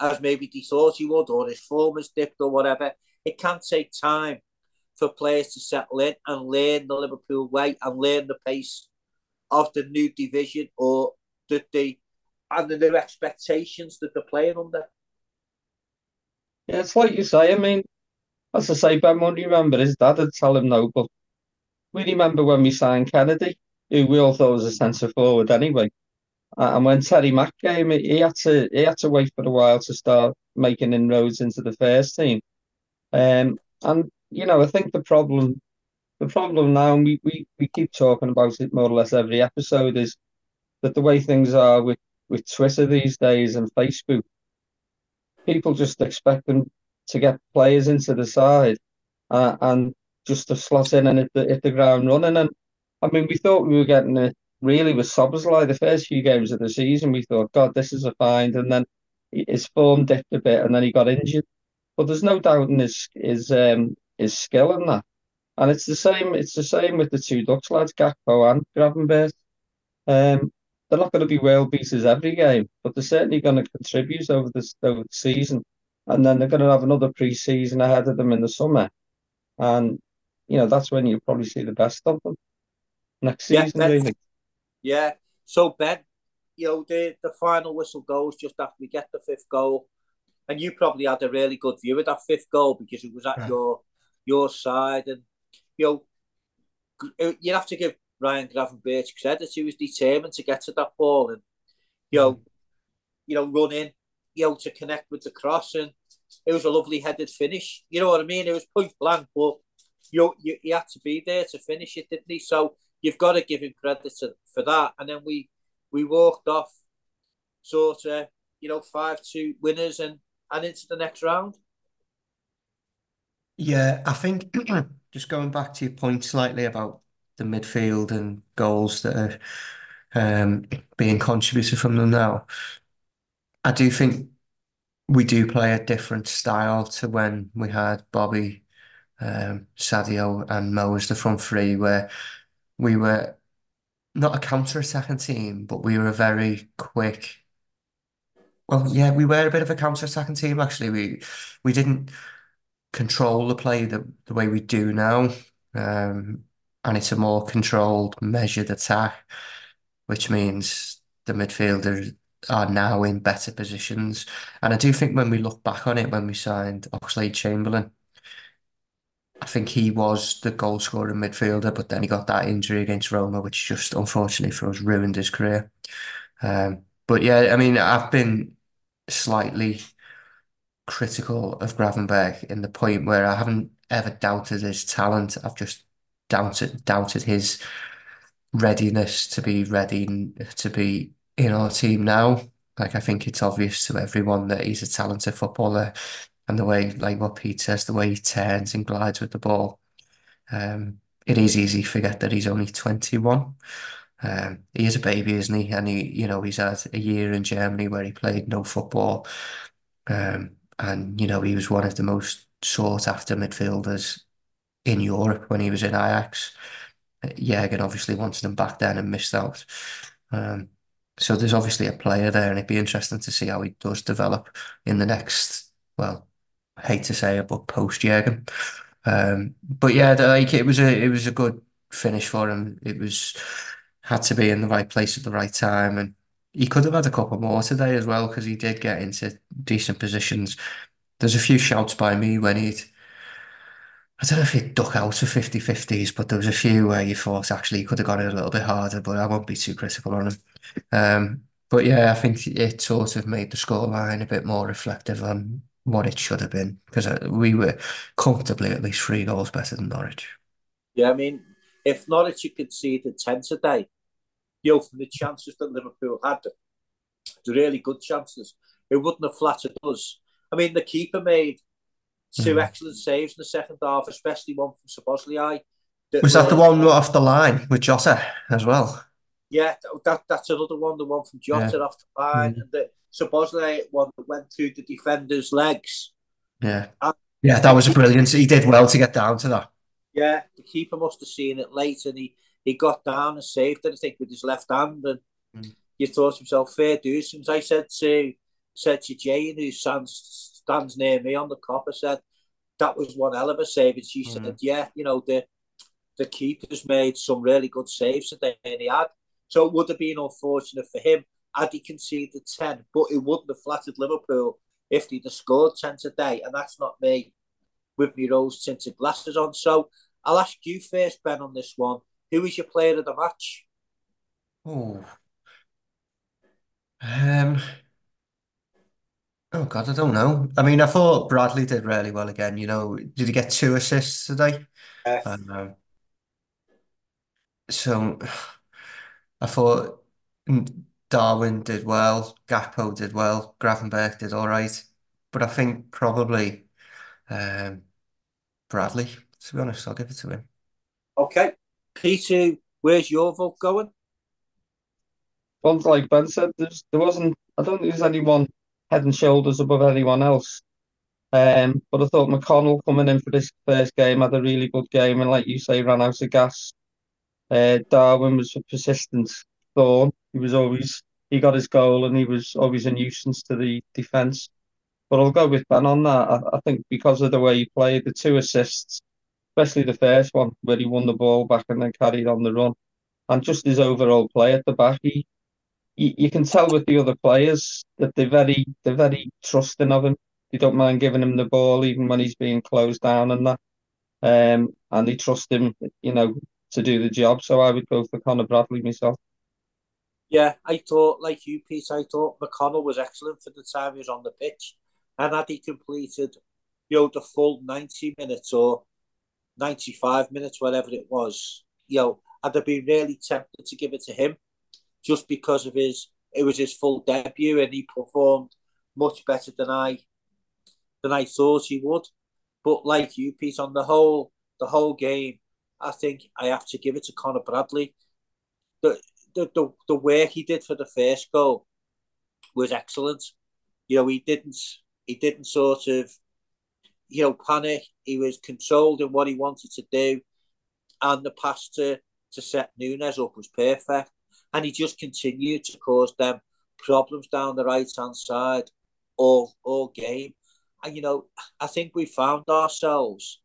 as maybe they thought he would, or his form has dipped, or whatever. It can take time for players to settle in and learn the Liverpool way and learn the pace of the new division or that they and the new expectations that they're playing under. Yeah, it's like you say. I mean, as I say, Ben won't remember his dad would tell him no, but we remember when we signed Kennedy, who we all thought was a centre forward anyway. And when Terry Mack came, he had to he had to wait for a while to start making inroads into the first team. Um, and you know, I think the problem the problem now, and we, we, we keep talking about it more or less every episode, is that the way things are with, with Twitter these days and Facebook, people just expect them to get players into the side uh, and just to slot in and hit the, hit the ground running. And I mean, we thought we were getting it really with Szoboszlai the first few games of the season. We thought, God, this is a find, and then his form dipped a bit, and then he got injured. But there's no doubt in his his um his skill in that, and it's the same. It's the same with the two Dutch lads, Gakpo and Gravenberch. Um, they're not going to be world beaters every game, but they're certainly going to contribute over this over the season. And then they're going to have another pre-season ahead of them in the summer, and you know that's when you probably see the best of them next season. Yeah, really. Yeah. So Ben, you know, the the final whistle goes just after we get the fifth goal. And you probably had a really good view of that fifth goal because it was at yeah. your your side. And you know, you have to give Ryan Gravenberch credit. He was determined to get to that ball and you know, you know, run in, you know, to connect with the cross. And it was a lovely headed finish. You know what I mean? It was point blank, but you you, you had to be there to finish it, didn't he? So you've got to give him credit to, for that. And then we we walked off sort of, you know, five two winners and and into the next round. Yeah, I think just going back to your point slightly about the midfield and goals that are um, being contributed from them now, I do think we do play a different style to when we had Bobby, um, Sadio, and Mo as the front three, where we were not a counter-attacking team, but we were a very quick. Well, yeah, we were a bit of a counter-attacking team. Actually, we we didn't control the play the, the way we do now, um, and it's a more controlled, measured attack, which means the midfielders are now in better positions. And I do think when we look back on it, when we signed Oxlade Chamberlain, I think he was the goal scorer midfielder, but then he got that injury against Roma, which just unfortunately for us ruined his career. Um, but yeah, I mean, I've been slightly critical of Gravenberch in the point where I haven't ever doubted his talent. I've just doubted doubted his readiness to be ready to be in our team now. Like I think it's obvious to everyone that he's a talented footballer and the way, like what Pete says, the way he turns and glides with the ball. Um, it is easy to forget that he's only 21. Um, he is a baby, isn't he? And he, you know, he's had a year in Germany where he played no football. Um, and, you know, he was one of the most sought after midfielders in Europe when he was in Ajax. Jurgen obviously wanted him back then and missed out. Um, so there's obviously a player there, and it'd be interesting to see how he does develop in the next. Well, I hate to say it, but post Jurgen. Um, but yeah, like it was a it was a good finish for him. It was had to be in the right place at the right time, and he could have had a couple more today as well because he did get into decent positions. There's a few shouts by me when he'd I don't know if he'd duck out of 50-50s, but there was a few where you thought actually he could have gone in a little bit harder, but I won't be too critical on him. Um, but yeah, I think it sort of made the scoreline a bit more reflective on what it should have been because we were comfortably at least three goals better than Norwich. Yeah, I mean, if Norwich you see the 10 today, you know, from the chances that Liverpool had, the really good chances, it wouldn't have flattered us. I mean, the keeper made two mm. excellent saves in the second half, especially one from Szoboszlai. Was that the one off the line with Jota as well? Yeah, that, that's another one, the one from Jota yeah. off the line. Mm. And the Szoboszlai one that went through the defender's legs. Yeah. And yeah, that was a brilliant. He did well to get down to that. Yeah, the keeper must have seen it late and he, he got down and saved it, I think, with his left hand. And mm. you thought to himself, fair dues. As I said to said to Jane, who stands stands near me on the copper, said that was one hell of a save. And she mm. said, yeah, you know, the the keeper's made some really good saves today, and he had. So it would have been unfortunate for him had he conceded 10, but it wouldn't have flattered Liverpool if he'd have scored 10 today. And that's not me with my rose tinted glasses on. So I'll ask you first, Ben, on this one. Who was your player of the match? Oh. Um, Oh God, I don't know. I mean, I thought Bradley did really well again. You know, did he get two assists today? Yes. Um, so I thought Darwin did well, Gakpo did well, Gravenberch did all right, but I think probably um, Bradley. To be honest, I'll give it to him. Okay, Peter, where's your vote going? Well, like Ben said, there wasn't. I don't think there's anyone head and shoulders above anyone else. Um, but I thought McConnell coming in for this first game had a really good game, and like you say, ran out of gas. Uh, Darwin was a persistent thorn. He was always he got his goal, and he was always a nuisance to the defence. But I'll go with Ben on that. I, I think because of the way he played, the two assists, especially the first one where he won the ball back and then carried on the run, and just his overall play at the back, he you, you can tell with the other players that they're very they're very trusting of him. They don't mind giving him the ball even when he's being closed down and that. Um, and they trust him, you know, to do the job. So I would go for Conor Bradley myself. Yeah, I thought, like you, Pete, I thought McConnell was excellent for the time he was on the pitch. And had he completed, you know, the full 90 minutes or 95 minutes, whatever it was, you know, I'd have been really tempted to give it to him just because of his it was his full debut and he performed much better than I than I thought he would. But like you, Pete, on the whole the whole game, I think I have to give it to Conor Bradley. The the the, the work he did for the first goal was excellent. You know, he didn't he didn't sort of you know panic. He was controlled in what he wanted to do, and the pass to to set Nunez up was perfect and he just continued to cause them problems down the right hand side all all game. And you know, I think we found ourselves,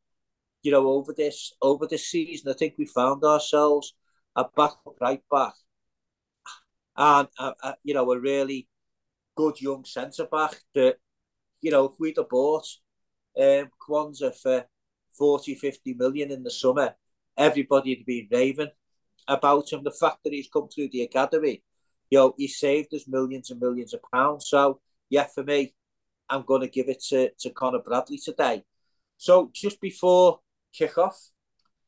you know, over this over this season. I think we found ourselves a back right back, and a, a, you know, a really good young centre back. That you know, if we'd have bought um, Quansah for 40, 50 million in the summer, everybody would be raving about him. The fact that he's come through the academy, you know, he saved us millions and millions of pounds. So, yeah, for me, I'm going to give it to, to Conor Bradley today. So, just before kick-off,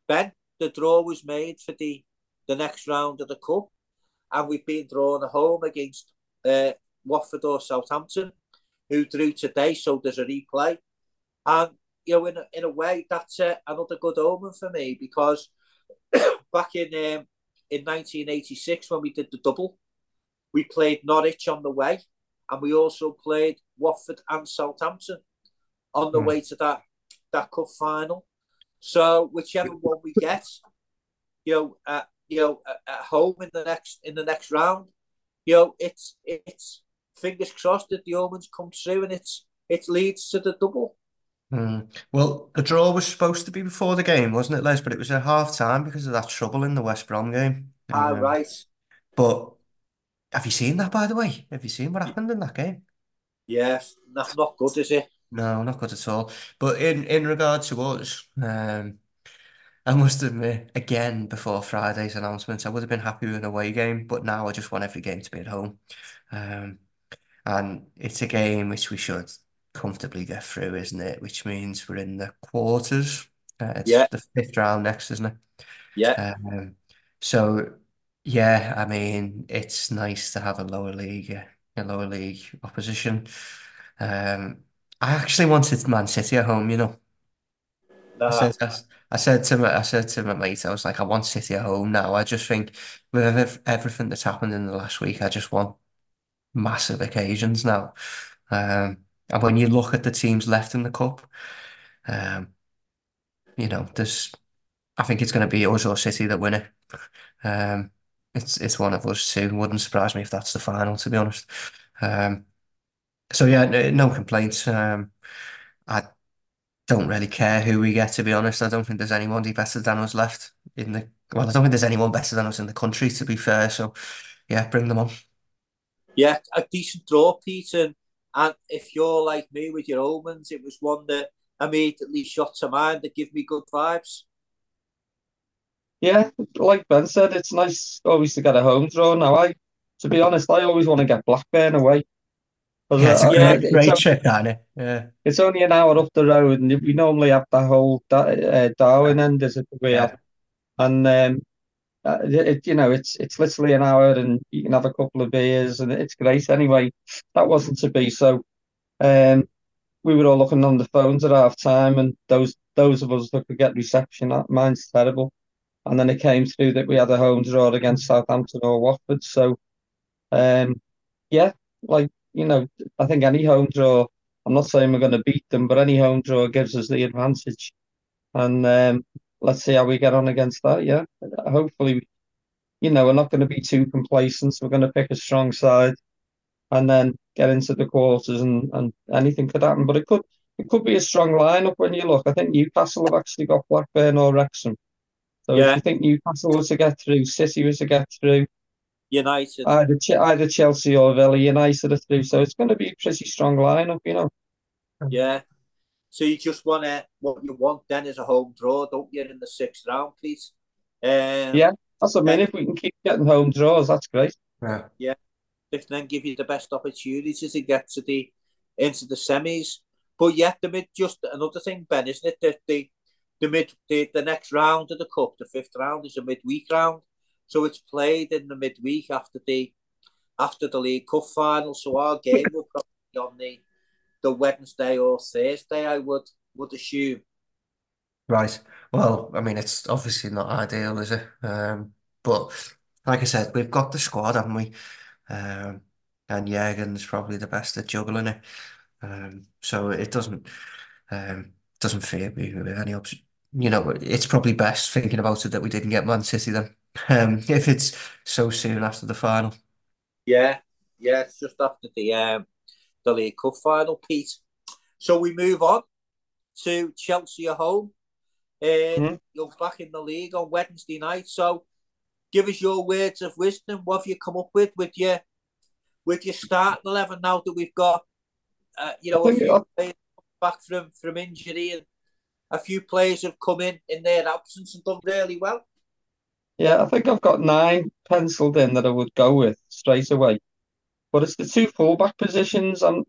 Ben, the draw was made for the, the next round of the Cup, and we've been drawn at home against uh, Watford or Southampton, who drew today, so there's a replay. And, you know, in a, in a way, that's uh, another good omen for me because back in um, in 1986 when we did the double, we played Norwich on the way, and we also played Watford and Southampton on the mm. way to that that cup final. So whichever one we get, you know, uh, you know, at, at home in the next in the next round, you know, it's it's fingers crossed that the omens come through and it's it leads to the double. Mm. Well, the draw was supposed to be before the game, wasn't it, Les? But it was at half time because of that trouble in the West Brom game. Ah, Um, right. But have you seen that, by the way? Have you seen what happened in that game? Yes, that's not good, is it? No, not good at all. But in in regard to us, um, I must admit, again, before Friday's announcement, I would have been happy with an away game, but now I just want every game to be at home. Um, and it's a game which we should comfortably get through, isn't it? Which means we're in the quarters. Uh, it's Yeah, the fifth round next, isn't it? yeah. Um, so yeah, I mean, it's nice to have a lower league, a lower league opposition. Um, I actually wanted Man City at home, you know. I said, I, I said to my, I said to my mate, I was like, I want City at home now. I just think with ev everything that's happened in the last week, I just want massive occasions now. Um, and when you look at the teams left in the cup, um, you know, there's, I think it's going to be us or City that win it. Um, it's it's one of us two. Wouldn't surprise me if that's the final, to be honest. Um, so yeah, no, complaints. Um, I don't really care who we get, to be honest. I don't think there's anybody better than us left in the. Well, I don't think there's anyone better than us in the country, to be fair. So yeah, bring them on. yeah, a decent draw, Pete. And, and if you're like me with your omens, it was one that immediately shot to mind that give me good vibes. Yeah, like Ben said, it's nice always to get a home draw. Now, I, to be honest, I always want to get Blackburn away. Yeah, it's a uh, Yeah, great, it's, great on- trip, isn't it? Yeah, it's only an hour up the road, and we normally have the whole uh, Darwen end as it we have, yeah, and um, uh, it, you know, it's it's literally an hour, and you can have a couple of beers, and it's great. Anyway, that wasn't to be, so um, we were all looking on the phones at half time, and those those of us that could get reception, mine's terrible. And then it came through that we had a home draw against Southampton or Watford. So, um, yeah, like, you know, I think any home draw, I'm not saying we're going to beat them, but any home draw gives us the advantage. And um, let's see how we get on against that. Yeah, hopefully, you know, we're not going to be too complacent. We're going to pick a strong side and then get into the quarters, and, and anything could happen. But it could it could be a strong lineup when you look. I think Newcastle have actually got Blackburn or Wrexham. So if Yeah, you think Newcastle was to get through, City was to get through, United. either Ch either Chelsea or Villa United are through. So it's going to be a pretty strong lineup, you know. Yeah. So you just want to, what you want then is a home draw, don't you, in the sixth round, please? Um, Yeah, that's what I mean. If we can keep getting home draws, that's great. yeah. yeah, if then give you the best opportunities to get to the into the semis. But yet the mid just another thing, Ben, isn't it? That the the mid the, the next round of the cup, the fifth round, is a midweek round. So it's played in the midweek after the after the League Cup final. So our game will probably be on the the Wednesday or Thursday, I would would assume. Right. Well, I mean, it's obviously not ideal, is it? Um, but like I said, we've got the squad, haven't we? Um, and Jurgen's probably the best at juggling it. Um, so it doesn't um doesn't fear me with any option. You know, it's probably best thinking about it that we didn't get Man City then. Um, if it's so soon after the final. Yeah, yeah, it's just after the um the League Cup final, Pete. So we move on to Chelsea at home. Uh, Hmm? you're back in the league on Wednesday night. So give us your words of wisdom. What have you come up with with your with your starting eleven now that we've got uh, you know a few players back from from injury and a few players have come in in their absence and done really well. yeah, I think I've got nine penciled in that I would go with straight away. But it's the two fullback positions. and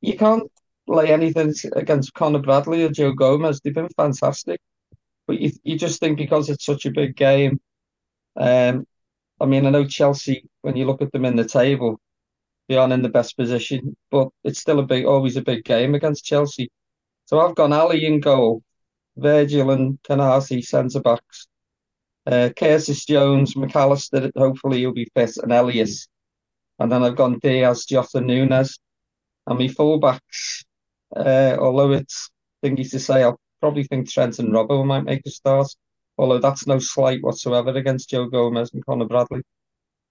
you can't lay anything against Conor Bradley or Joe Gomez. They've been fantastic. But you you just think because it's such a big game, um, I mean, I know Chelsea, when you look at them in the table, they aren't in the best position, but it's still a big, always a big game against Chelsea. So I've gone Ali in goal, Virgil and Canasi centre backs, uh, Curtis Jones, Mac Allister, hopefully he'll be fit, and Elias. And then I've gone Diaz, Jota, Nunez, and my fullbacks. Uh, although it's thingy to say, I'll probably think Trent and Robbo might make a start. Although that's no slight whatsoever against Joe Gomez and Conor Bradley.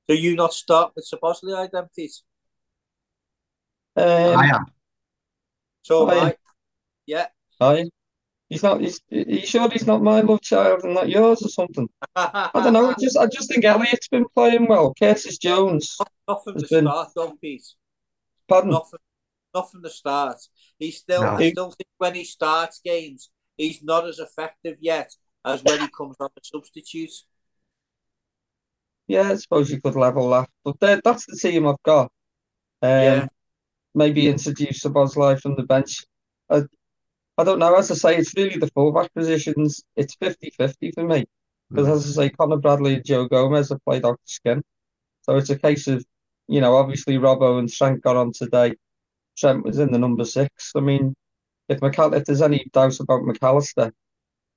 Do you not start with Szoboszlai then, Pete? Um, I am. So, Aye. right. Yeah. aye. He's not. He's. Are you sure he's not my love child and not yours or something? I don't know. I just. I just think Elliott's been playing well. Curtis Jones. Not from the Has been- start, though, Pete. Pardon. Not from, not from the start. He's still, No. I still think when he starts games, he's not as effective yet as when he comes on as substitute. Yeah, I suppose you could level that, but that's the team I've got. Um, Yeah. maybe introduce Szoboszlai from the bench. I, I don't know. As I say, it's really the fullback positions. It's 50-50 for me. Because as I say, Conor Bradley and Joe Gomez have played out the skin. So it's a case of, you know, obviously Robbo and Trent got on today. Trent was in the number six. I mean, if McAll if there's any doubt about Mac Allister,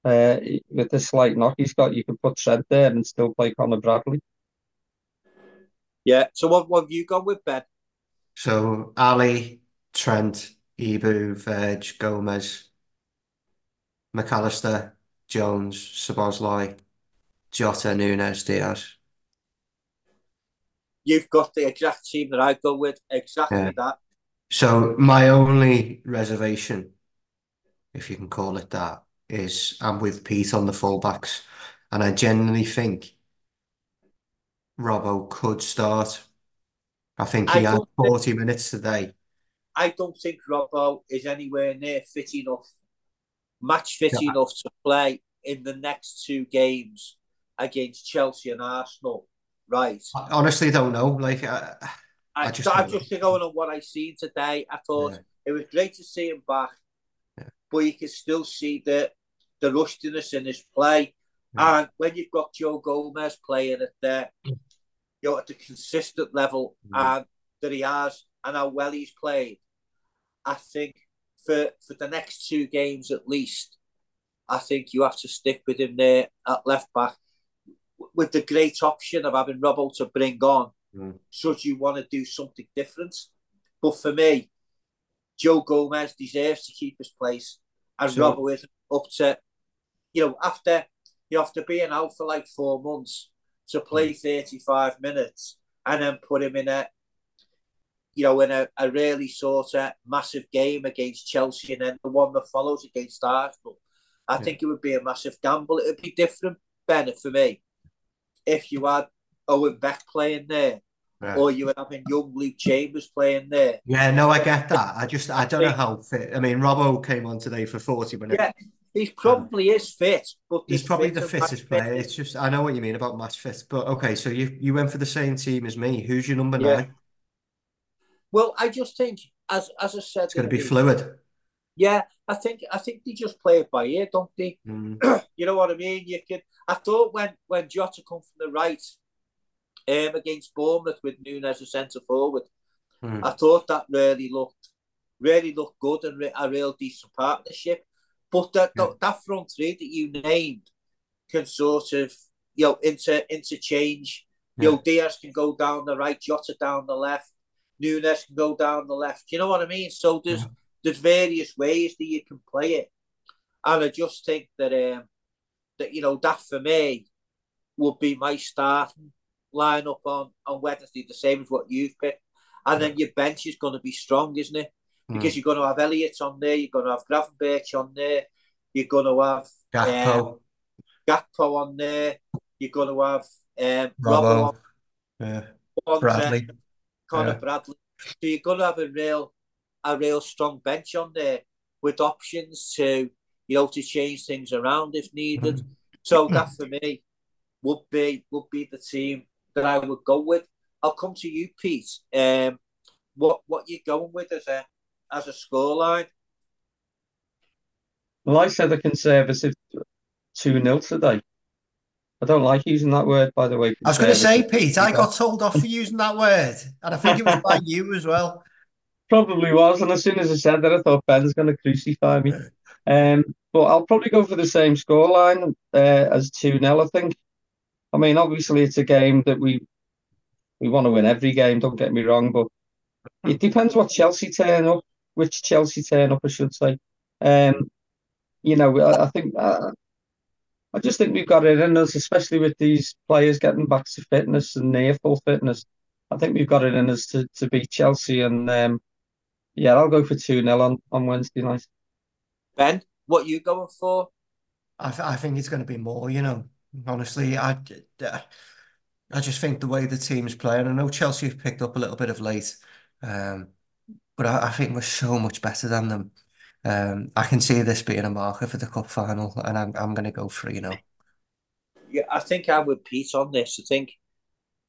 uh, with the slight knock he's got, you can put Trent there and still play Connor Bradley. Yeah. So what, what have you gone with, Ben? So Ali, Trent, Ibou, Verge, Gomez, Mac Allister, Jones, Szoboszlai, Jota, Nunez, Diaz. You've got the exact team that I go with. Exactly Yeah. that. So my only reservation, if you can call it that, is I'm with Pete on the fullbacks, and I genuinely think Robbo could start. I think he I had don't think- 40 minutes today. I don't think Robbo is anywhere near fit enough, match fit Yeah. enough to play in the next two games against Chelsea and Arsenal. Right. I honestly don't know. Like, uh, I, I just I'm just going on what I seen today. I thought Yeah. it was great to see him back, Yeah. but you can still see the the rustiness in his play. And when you've got Joe Gomez playing at the you know at the consistent level and that he has and how well he's played, I think for for the next two games at least, I think you have to stick with him there at left back with the great option of having Robbo to bring on Mm. should you want to do something different. But for me, Joe Gomez deserves to keep his place, and So- Robbo isn't up to, you know, after you have after being out for like four months to play thirty five minutes and then put him in a, you know, in a, a really sort of massive game against Chelsea and then the one that follows against Arsenal. I Yeah. think it would be a massive gamble. It would be different, Bennett, for me, if you had Owen Beck playing there Yeah. or you were having young Luke Chambers playing there. Yeah, no, I get that. I just, I don't know how fit. I mean, Robbo came on today for 40 minutes. Yeah, he probably um, is fit, but He's probably the fittest player. fit- It's just, I know what you mean about match fit. But okay, so you you went for the same team as me. Who's your number Yeah. nine? Well, I just think, as as I said, It's going to be fluid. Yeah, I think I think they just play it by ear, don't they? Mm. You know what I mean? You can. I thought when when Jota come from the right, um, against Bournemouth with Nunez as a centre forward, Mm. I thought that really looked really looked good and re- a real decent partnership. But that Yeah. that, that front three that you named can sort of you know inter interchange. You know, Diaz can go down the right, Jota down the left, Nunez can go down the left. You know what I mean? So there's Yeah. there's various ways that you can play it, and I just think that um that you know that for me would be my starting lineup on on Wednesday, the same as what you've picked, and then your bench is going to be strong, isn't it? Because Mm. you're going to have Elliott on there, you're going to have Gravenberch on there, you're going to have Gakpo, Gakpo on there, you're going to have um, Robbo Robbo, on yeah, Bradley. there, Conor Yeah. Bradley. So you're going to have a real, a real strong bench on there with options to, you know, to change things around if needed. Mm-hmm. So that for me would be would be the team that I would go with. I'll come to you, Pete. Um, what what you going with as a as a scoreline? Well, I said a conservative 2 0 today. I don't like using that word, by the way. I was going to say. Pete, I got told off for using that word, and I think it was by you as well. Probably was, and as soon as I said that, I thought Ben's going to crucify me. Um, but I'll probably go for the same scoreline uh, as 2 0, I think. I mean, obviously, it's a game that we we want to win every game, don't get me wrong, but it depends what Chelsea turn up, which Chelsea turn up, I should say. Um, you know, I, I think uh, I just think we've got it in us, especially with these players getting back to fitness and near full fitness. I think we've got it in us to, to beat Chelsea, and um, yeah, I'll go for two 0 on on Wednesday night. Ben, what are you going for? I, th I think it's going to be more, you know. Honestly, I, I just think the way the team's playing, I know Chelsea have picked up a little bit of late, um, but I, I think we're so much better than them. Um, I can see this being a marker for the cup final, and I'm I'm going to go for you know. Yeah, I think I'm with Pete on this. I think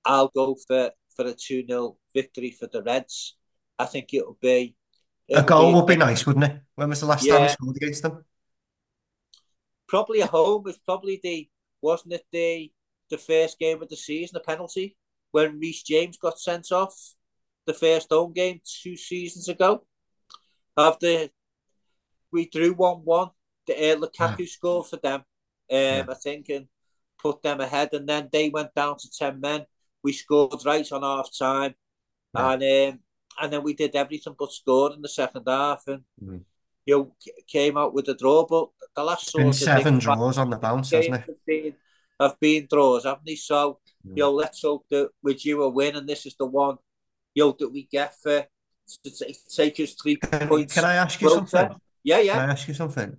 I'll go for for a two 0 victory for the Reds. I think it'll be a goal be would be nice, wouldn't it? When was the last yeah. time we scored against them? Probably a home It's probably the wasn't it the the first game of the season, a penalty when Reece James got sent off the first home game two seasons ago. After we drew one one, the uh, Lukaku yeah. scored for them, um, yeah. I think, and put them ahead, and then they went down to ten men. We scored right on half time, yeah. and um, and then we did everything but score in the second half, and mm. you know came out with a draw. But the last sort seven draws on the bounce, hasn't it? Have been, draws, haven't they? So mm. you know, let's hope that with you a win, and this is the one you know that we get for to take us three can, points. Can I ask you something? Yeah, yeah. Can I ask you something?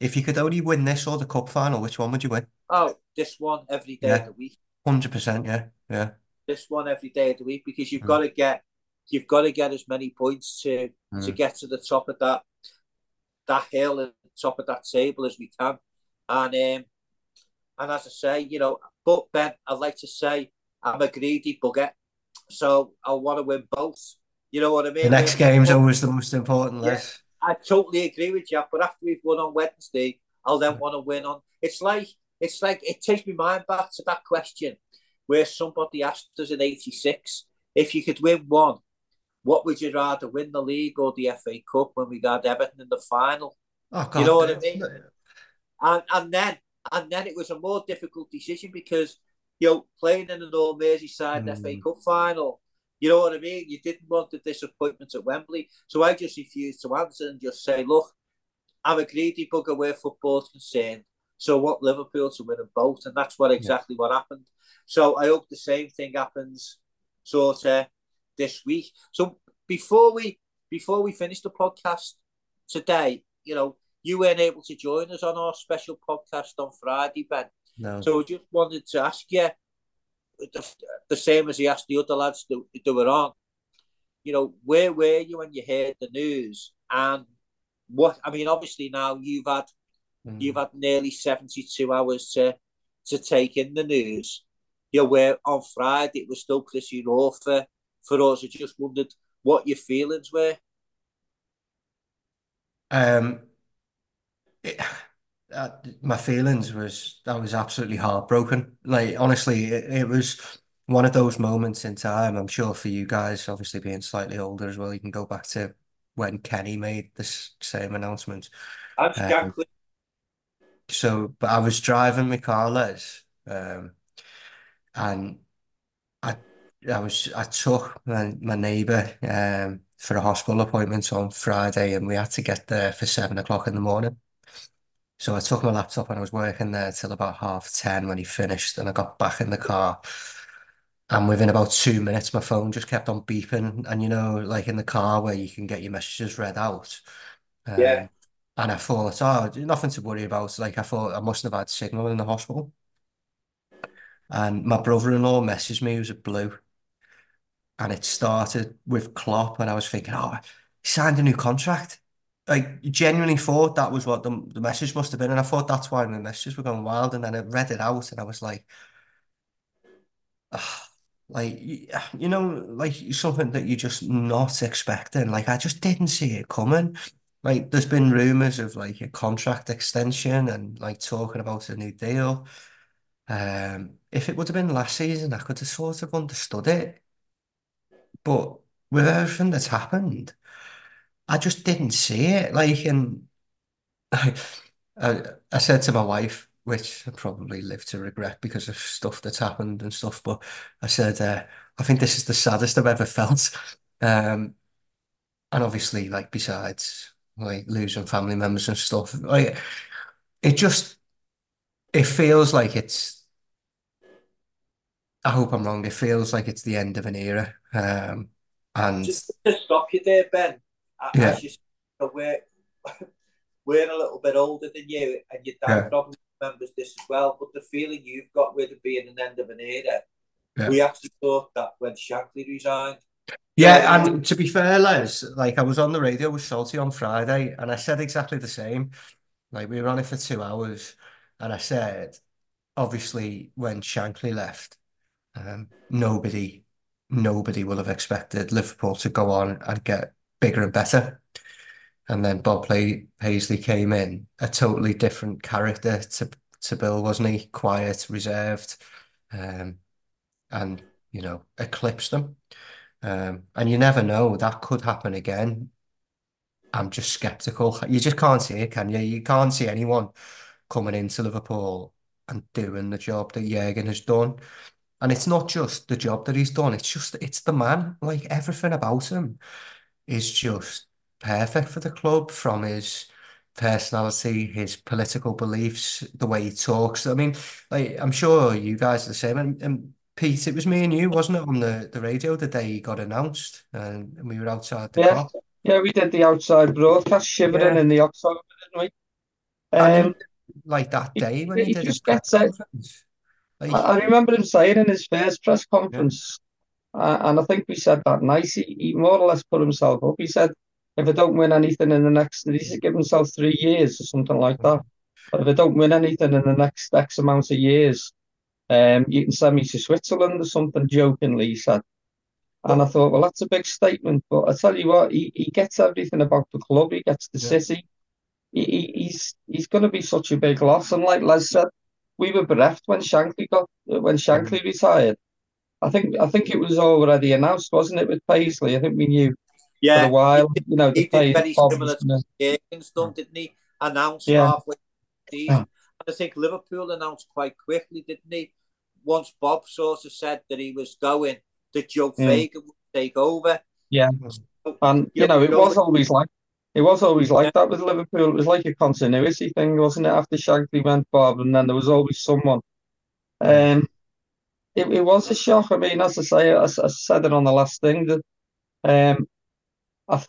If you could only win this or the cup final, which one would you win? Oh, this one every day yeah. of the week. Hundred percent, yeah, yeah. This one every day of the week because you've mm. got to get you've got to get as many points to mm. to get to the top of that that hill and top of that table as we can. And um, and as I say, you know, but Ben, I'd like to say I'm a greedy bugger, so I want to win both. You know what I mean? The next game's always the most important, yeah, I totally agree with you. But after we've won on Wednesday, I'll then want to win on. It's like it's like it takes me mind back to that question where somebody asked us in '86 if you could win one, what would you rather win the league or the FA Cup when we got Everton in the final? Oh, God, you know what I mean? And and then and then it was a more difficult decision because you know playing in an old Merseyside mm. FA Cup final. You know what I mean? You didn't want the disappointment at Wembley, so I just refused to answer and just say, "Look, I'm a greedy bugger where football's concerned. So I want Liverpool to win them both, and that's what exactly yeah. what happened. So I hope the same thing happens, sort of this week. So before we before we finish the podcast today, you know, you weren't able to join us on our special podcast on Friday, Ben. No. So I just wanted to ask you the, the same as he asked the other lads that, that were on. You know, where were you when you heard the news? And what I mean, obviously now you've had mm. you've had nearly 72 hours to to take in the news. You know, where on Friday it was still pretty raw for for us. I just wondered what your feelings were. Um, it, uh, my feelings was I was absolutely heartbroken. Like honestly, it, it was one of those moments in time. I'm sure for you guys, obviously being slightly older as well, you can go back to when Kenny made this same announcement. Exactly. Um, so, but I was driving my car, Les, um, and I I was I took my, my neighbour um, for a hospital appointment on Friday, and we had to get there for seven o'clock in the morning. So I took my laptop and I was working there till about half ten when he finished, and I got back in the car. And within about two minutes, my phone just kept on beeping. And you know, like in the car where you can get your messages read out. Um, yeah. And I thought, oh, nothing to worry about. Like I thought I mustn't have had signal in the hospital. And my brother-in-law messaged me, he was a blue and it started with Klopp, and I was thinking, oh, he signed a new contract. I genuinely thought that was what the, the message must have been, and I thought that's why my messages were going wild. And then I read it out, and I was like, oh, like you know, like something that you're just not expecting. Like I just didn't see it coming. Like there's been rumors of like a contract extension and like talking about a new deal. Um, if it would have been last season, I could have sort of understood it. But with everything that's happened, I just didn't see it. Like, and I, I, I said to my wife, which I probably live to regret because of stuff that's happened and stuff, but I said, uh, I think this is the saddest I've ever felt. Um, and obviously, like, besides like losing family members and stuff. Like it just it feels like it's. I hope I'm wrong. It feels like it's the end of an era. Um, and Just to stop you there, Ben. Yeah. As you said, we're, we're a little bit older than you, and your dad Yeah. probably remembers this as well. But the feeling you've got with it being an end of an era, Yeah. we actually thought that when Shankly resigned. Yeah, and to be fair, Les, like I was on the radio with Salty on Friday and I said exactly the same. Like we were on it for two hours and I said, obviously, when Shankly left, um, nobody, nobody will have expected Liverpool to go on and get bigger and better. And then Bob Paisley came in, a totally different character to to Bill, wasn't he? Quiet, reserved, um, and you know, eclipsed them. Um, and you never know, that could happen again. I'm just skeptical. You just can't see it, can you? You can't see anyone coming into Liverpool and doing the job that Jurgen has done. And it's not just the job that he's done, it's just it's the man. Like everything about him is just perfect for the club from his personality, his political beliefs, the way he talks. I mean, like I'm sure you guys are the same. And, and Pete, it was me and you, wasn't it, on the, the radio the day he got announced, and, we were outside the Yeah. Yeah, we did the outside broadcast, shivering Yeah. in the October, didn't we? And Um, like that day when he he did his press gets it. conference, like, I remember him saying in his first press conference, uh, and I think we said that nice. He, he more or less put himself up. He said, "If I don't win anything in the next," he said, "Give himself three years or something like that. But if I don't win anything in the next X amount of years, um, you can send me to Switzerland or something." Jokingly, he said. And I thought, well, that's a big statement. But I tell you what, he, he gets everything about the club. He gets the Yeah. city. He, he, he's he's going to be such a big loss. And like Les said, we were bereft when Shankly got when Shankly retired. I think I think it was already announced, wasn't it, with Paisley? I think we knew for a while. You know, he did very similar done, didn't he? Announced Yeah. halfway season. I think Liverpool announced quite quickly, didn't he? Once Bob sort of said that he was going, that Joe Yeah. Fagan would take over. Yeah. And you Yeah, know, it was always like it was always like that with Liverpool. It was like a continuity thing, wasn't it? After Shankly went Bob, and then there was always someone. Um, it, it was a shock. I mean, as I say, I said it on the last thing that um, I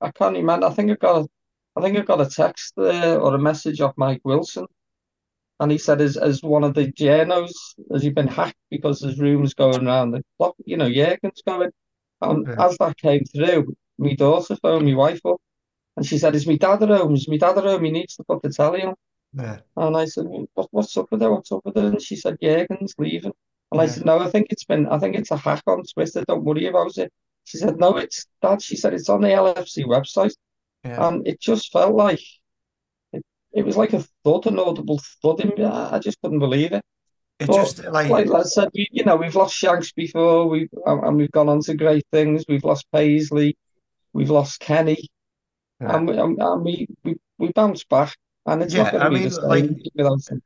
I can't remember. I think I got a, I think I got a text uh, or a message off Mike Wilson, and he said, as as one of the journos, has he been hacked because there's rumours going around the clock? You know, Jurgen's going. And Yeah. as that came through, my daughter phoned my wife up, and she said, "Is my dad at home? Is my dad at home? He needs to put the telly on." yeah, And I said, what, what's up with her? What's up with her? And she said, Jurgen's leaving. And I said, no, I think it's been, I think it's a hack on Twitter. Don't worry about it. She said, no, it's that. She said, it's on the LFC website. yeah. And it just felt like, it, it was like a thud, an audible thud in me. I, I just couldn't believe it. It But just like Like Les said, we, you know, we've lost Shanks before, we've, and we've gone on to great things. We've lost Paisley, we've lost Kenny, Yeah. and, we, and, and we, we, we bounced back. And it's Yeah, not going I to be mean, the same like- without him.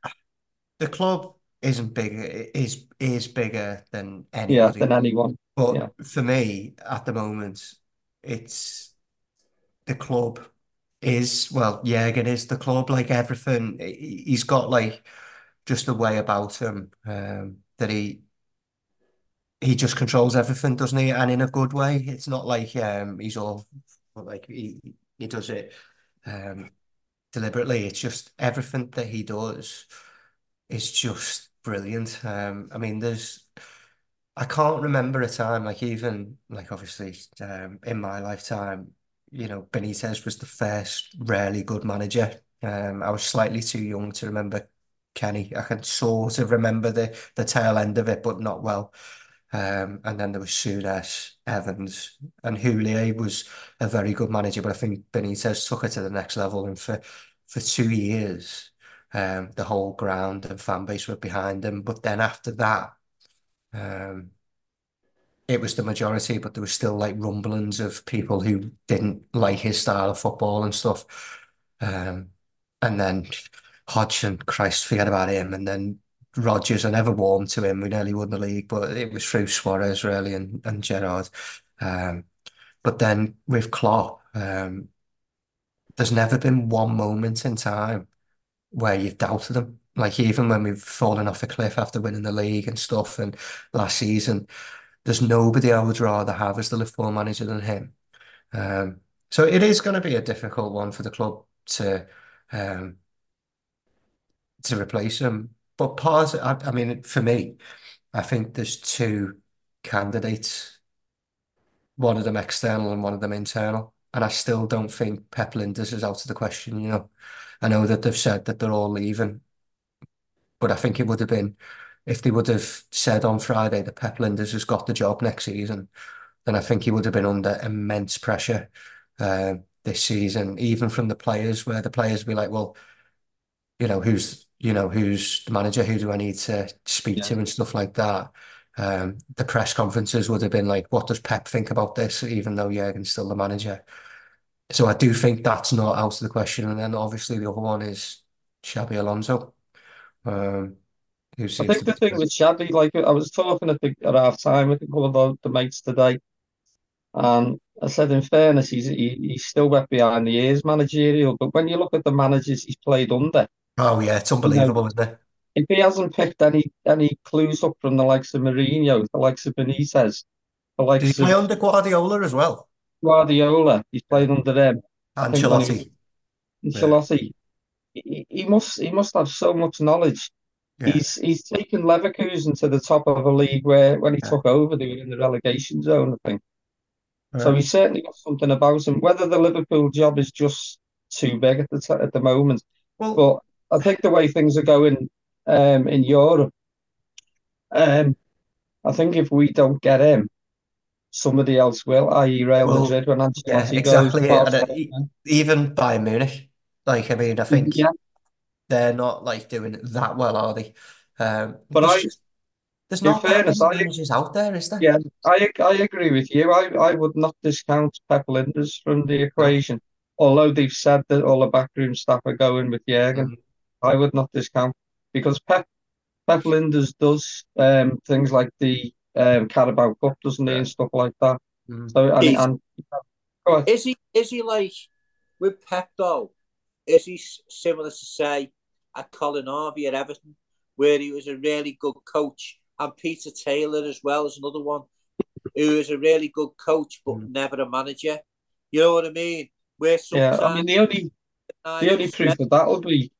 the club isn't bigger is is bigger than anybody. Yeah, than anyone. But yeah. for me, at the moment, it's the club is well, Jurgen is the club. Like everything, he- he's got like just a way about him um, that he he just controls everything, doesn't he? And in a good way. It's not like um, he's all like he he does it um, deliberately. It's just everything that he does is just brilliant. Um, I mean, there's I can't remember a time like even like obviously um, in my lifetime, you know, Benitez was the first really good manager. Um, I was slightly too young to remember Kenny. I can sort of remember the the tail end of it, but not well. Um, and then there was Souness, Evans, and Houllier was a very good manager, but I think Benitez took it to the next level. And for for two years, um, the whole ground and fan base were behind him. But then after that, um, it was the majority, but there was still like rumblings of people who didn't like his style of football and stuff. Um, and then Hodgson, Christ, forget about him. And then Rodgers, I never warmed to him. We nearly won the league, but it was through Suarez really and, and Gerrard. Um, but then with Klopp, um, there's never been one moment in time where you've doubted them. Like even when we've fallen off a cliff after winning the league and stuff, and last season, there's nobody I would rather have as the Liverpool manager than him. Um, so it is going to be a difficult one for the club to um, to replace him. But part, I, I mean, for me, I think there's two candidates, one of them external and one of them internal. And I still don't think Pep Lijnders is out of the question, you know. I know that they've said that they're all leaving, but I think it would have been if they would have said on Friday that Pep Lijnders has got the job next season, then I think he would have been under immense pressure uh, this season, even from the players, where the players be like, well, you know, who's you know who's the manager? Who do I need to speak Yeah. to and stuff like that. Um, the press conferences would have been like, what does Pep think about this? Even though Jurgen's still the manager. So I do think that's not out of the question. And then obviously the other one is Xabi Alonso, um, who I think the thing with Shabby, like I was talking at the at half time with a couple of the, the mates today, and I said, in fairness, he's he, he's still wet behind the ears managerial. But when you look at the managers he's played under, Oh yeah, it's you know, unbelievable, isn't it? if he hasn't picked any any clues up from the likes of Mourinho, the likes of Benitez, the Did he likes play of under Guardiola as well? Guardiola, he's played under them. I think when he Ancelotti. Yeah, Ancelotti, he, he must he must have so much knowledge. yeah, He's he's taken Leverkusen to the top of a league where when he yeah. took over they were in the relegation zone, I think. So yeah. he's certainly got something about him. Whether the Liverpool job is just too big at the t at the moment, Well, but I think the way things are going um, in Europe, um, I think if we don't get him, somebody else will, i.e. Real well, Madrid when yeah, Ancelotti goes, exactly. Uh, even Bayern Munich, like I mean, I think Yeah, they're not like doing that well, are they? Um, but there's I, just there's not fairness, many I managers out there, is there? yeah, I I agree with you. I I would not discount Pep Lijnders from the equation, although they've said that all the backroom staff are going with Jurgen. Mhm. I would not discount because Pep Pep Lijnders does um things like the um Carabao Cup, doesn't he, Yeah. and stuff like that. Mhm. So and He's, and go is he is he like with Pep though? Is he similar to say a Colin Harvey at Everton, where he was a really good coach, and Peter Taylor as well as another one who is a really good coach but Mhm. never a manager. You know what I mean? Where Yeah, I mean the only the only proof of that would be i-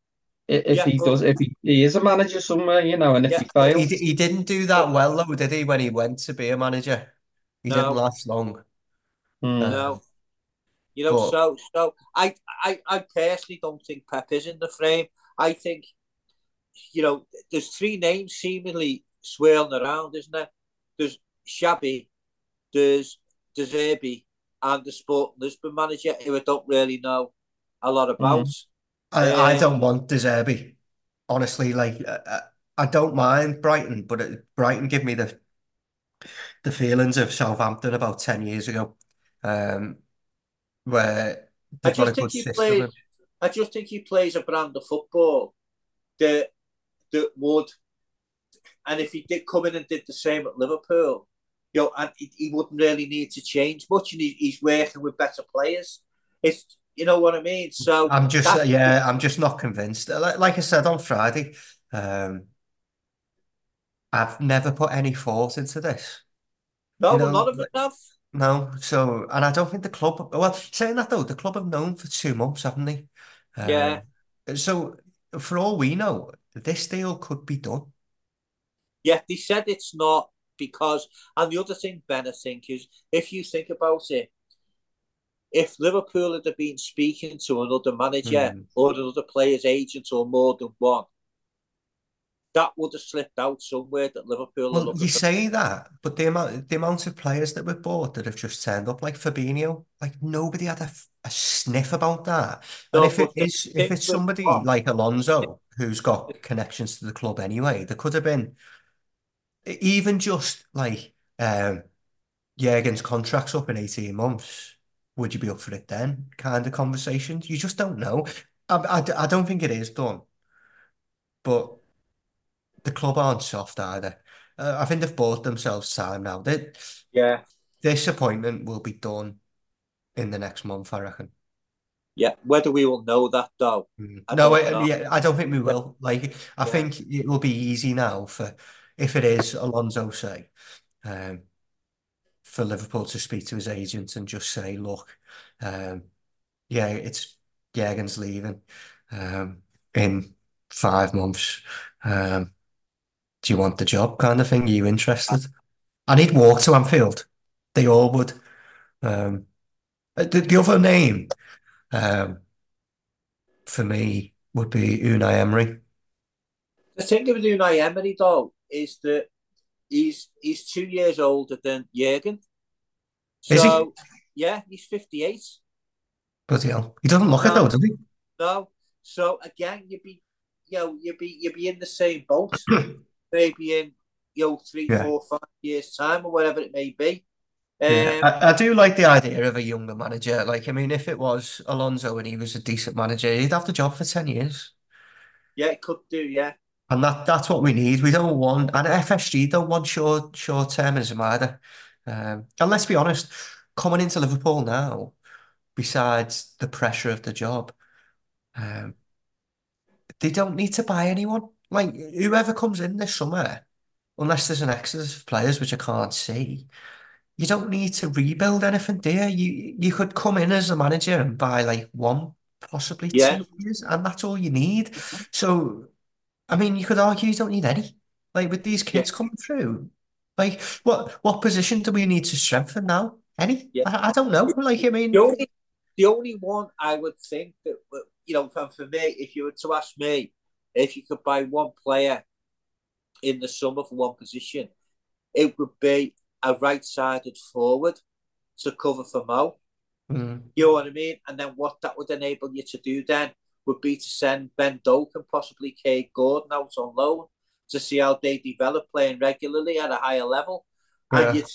if yeah, he does if he, he is a manager somewhere, you know, and if yeah, he but, He fails, he didn't do that well though, did he? When he went to be a manager, he didn't last long. hmm. Um, no. You know, but so so I, I I personally don't think Pep is in the frame. I think you know there's three names seemingly swirling around, isn't there? There's Xabi, there's De Zerbi, and the Sporting Lisbon manager who I don't really know a lot about. Mhm. I I Um, don't want De Zerbi. Honestly, like uh, uh, I don't mind Brighton, but it, Brighton give me the the feelings of Southampton about 10 years ago, um, where I they've got a just think he plays. And, I just think he plays a brand of football that that would, and if he did come in and did the same at Liverpool, you know, and he, he wouldn't really need to change much, and he, he's working with better players. It's you know what I mean. So I'm just, yeah, I'm just not convinced. Like, like I said on Friday, um, I've never put any thought into this. no, You know, none of it have. no. So, and I don't think the club, well, saying that though, the club have known for two months, haven't they? Yeah, Um, so for all we know, this deal could be done. yeah. They said it's not because, and the other thing, Ben, I think is if you think about it, if Liverpool had been speaking to another manager Mm. or another player's agent or more than one, that would have slipped out somewhere that Liverpool Well, you say that, but the amount the amount of players that were bought that have just turned up, like Fabinho, like nobody had a sniff about that. And if it is if it's somebody like Alonso who's got connections to the club anyway, there could have been even just like um Jurgen's contract's up in 18 months. Would you be up for it then? Kind of conversations. You just don't know. I, I, I don't think it is done, but the club aren't soft either. Uh, I think they've bought themselves time now. They, yeah. this appointment will be done in the next month, I reckon. Yeah, whether we will know that though. I no, I, yeah, I don't think we will. Like, I yeah. think it will be easy now for if it is Alonso say, um, for Liverpool to speak to his agent and just say, look, um, yeah, it's Jurgen's leaving um, in five months. Um, do you want the job kind of thing? Are you interested? And he'd walk to Anfield. They all would. Um, the, the other name um, for me would be Unai Emery. The thing with Unai Emery, though, is that he's he's two years older than Jurgen. So, is he? Yeah, he's 58. Bloody hell. He doesn't look no, it though, does he? No. So again, you'd be you know, you'd be you'd be in the same boat. maybe in you know, three, yeah. four, five years time or whatever it may be. Um, yeah, I, I, do like the idea of a younger manager. Like, I mean, if it was Alonso and he was a decent manager, he'd have the job for 10 years. Yeah, it could do, yeah. And that that's what we need. We don't want, and FSG don't want short short termism either. Um, and let's be honest, coming into Liverpool now, besides the pressure of the job, um, they don't need to buy anyone. Like whoever comes in this summer, unless there's an exodus of players, which I can't see, you don't need to rebuild anything, you? You you could come in as a manager and buy like one, possibly yeah. two years, and that's all you need. So, I mean, you could argue you don't need any. Like with these kids yeah. coming through, like what what position do we need to strengthen now? Any? Yeah. I, I don't know. Like I mean, the only, the only one I would think that you know, for me, if you were to ask me, if you could buy one player in the summer for one position, it would be a right-sided forward to cover for Mo. Mm. You know what I mean? And then what that would enable you to do then would be to send Ben Doak and possibly Kaide Gordon out on loan to see how they develop playing regularly at a higher level. Yeah. And you'd,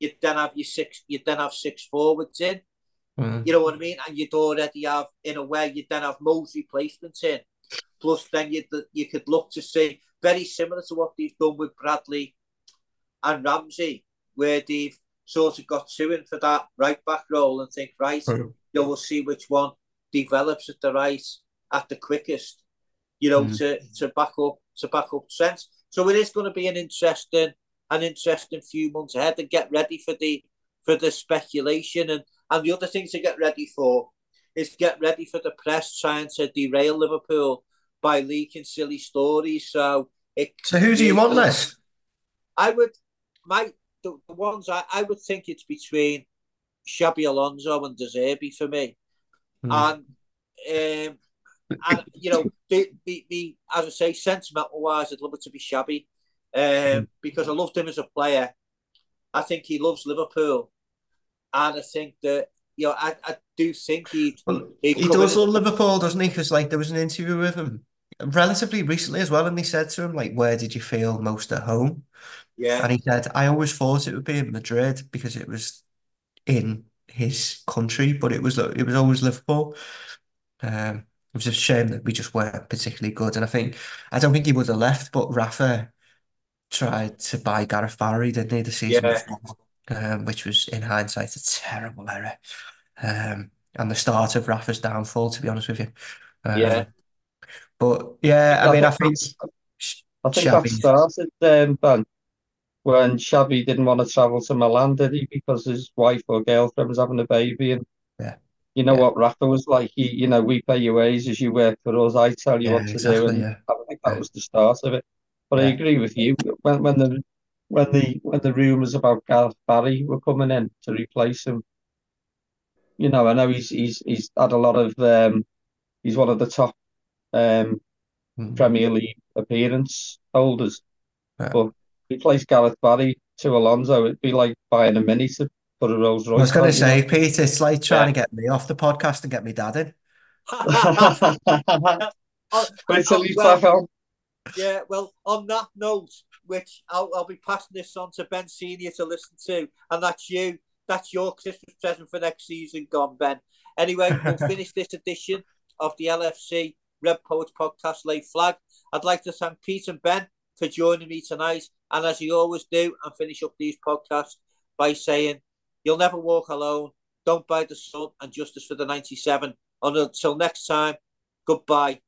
you'd then have your six you'd then have six forwards in. Mm. You know what I mean? And you'd already have in a way you'd then have most replacements in. Plus then you you could look to see very similar to what they've done with Bradley and Ramsey, where they've sort of got two in for that right back role and think, right, mm. you know, we'll see which one develops at the right at the quickest, you know, mm. to, to back up to back up sense. So it is going to be an interesting an interesting few months ahead and get ready for the for the speculation and and the other thing to get ready for is get ready for the press trying to derail Liverpool by leaking silly stories. So it, so who do you want less? I would my the, the ones I, I would think it's between Xabi Alonso and De Zerbi for me, mm. and um, and you know the, the the as I say sentimental wise, I'd love it to be Xabi um, mm. because I loved him as a player. I think he loves Liverpool, and I think that you know I, I do think he'd, well, he'd he does love Liverpool, doesn't he? Because like there was an interview with him relatively recently as well, and they said to him like, "Where did you feel most at home?" Yeah, and he said, "I always thought it would be in Madrid because it was in his country, but it was it was always Liverpool." Um, it was a shame that we just weren't particularly good, and I think I don't think he would have left, but Rafa tried to buy Gareth Barry, didn't he, the season yeah. before, um, which was in hindsight a terrible error, um, and the start of Rafa's downfall, to be honest with you. Um, yeah. But yeah, I, I mean, I think I think that started um, Ben when Xabi didn't want to travel to Milan, did he? Because his wife or girlfriend was having a baby, and yeah, you know yeah. what Rafa was like. He, you know, we pay your wages, as you work for us. I tell you yeah, what to exactly, do, and yeah. I think that was the start of it. But I agree with you when when the when the when the rumours about Gareth Barry were coming in to replace him. You know, I know he's he's he's had a lot of um, he's one of the top um, mm. Premier League appearance holders. But replace Gareth Barry to Alonso, it'd be like buying a mini to put a Rolls Royce. I was going to say, Pete, it's like trying yeah. to get me off the podcast and get me dad in. Wait till he's well, back on. Yeah, well, on that note, which I'll, I'll be passing this on to Ben Senior to listen to, and that's you. That's your Christmas present for next season, gone, Ben. Anyway, we'll finish this edition of the LFC Red Poets podcast Late Flag. I'd like to thank Pete and Ben for joining me tonight. And as you always do, and finish up these podcasts by saying, You'll never walk alone. Don't buy the sun and justice for the 97. Until next time, goodbye.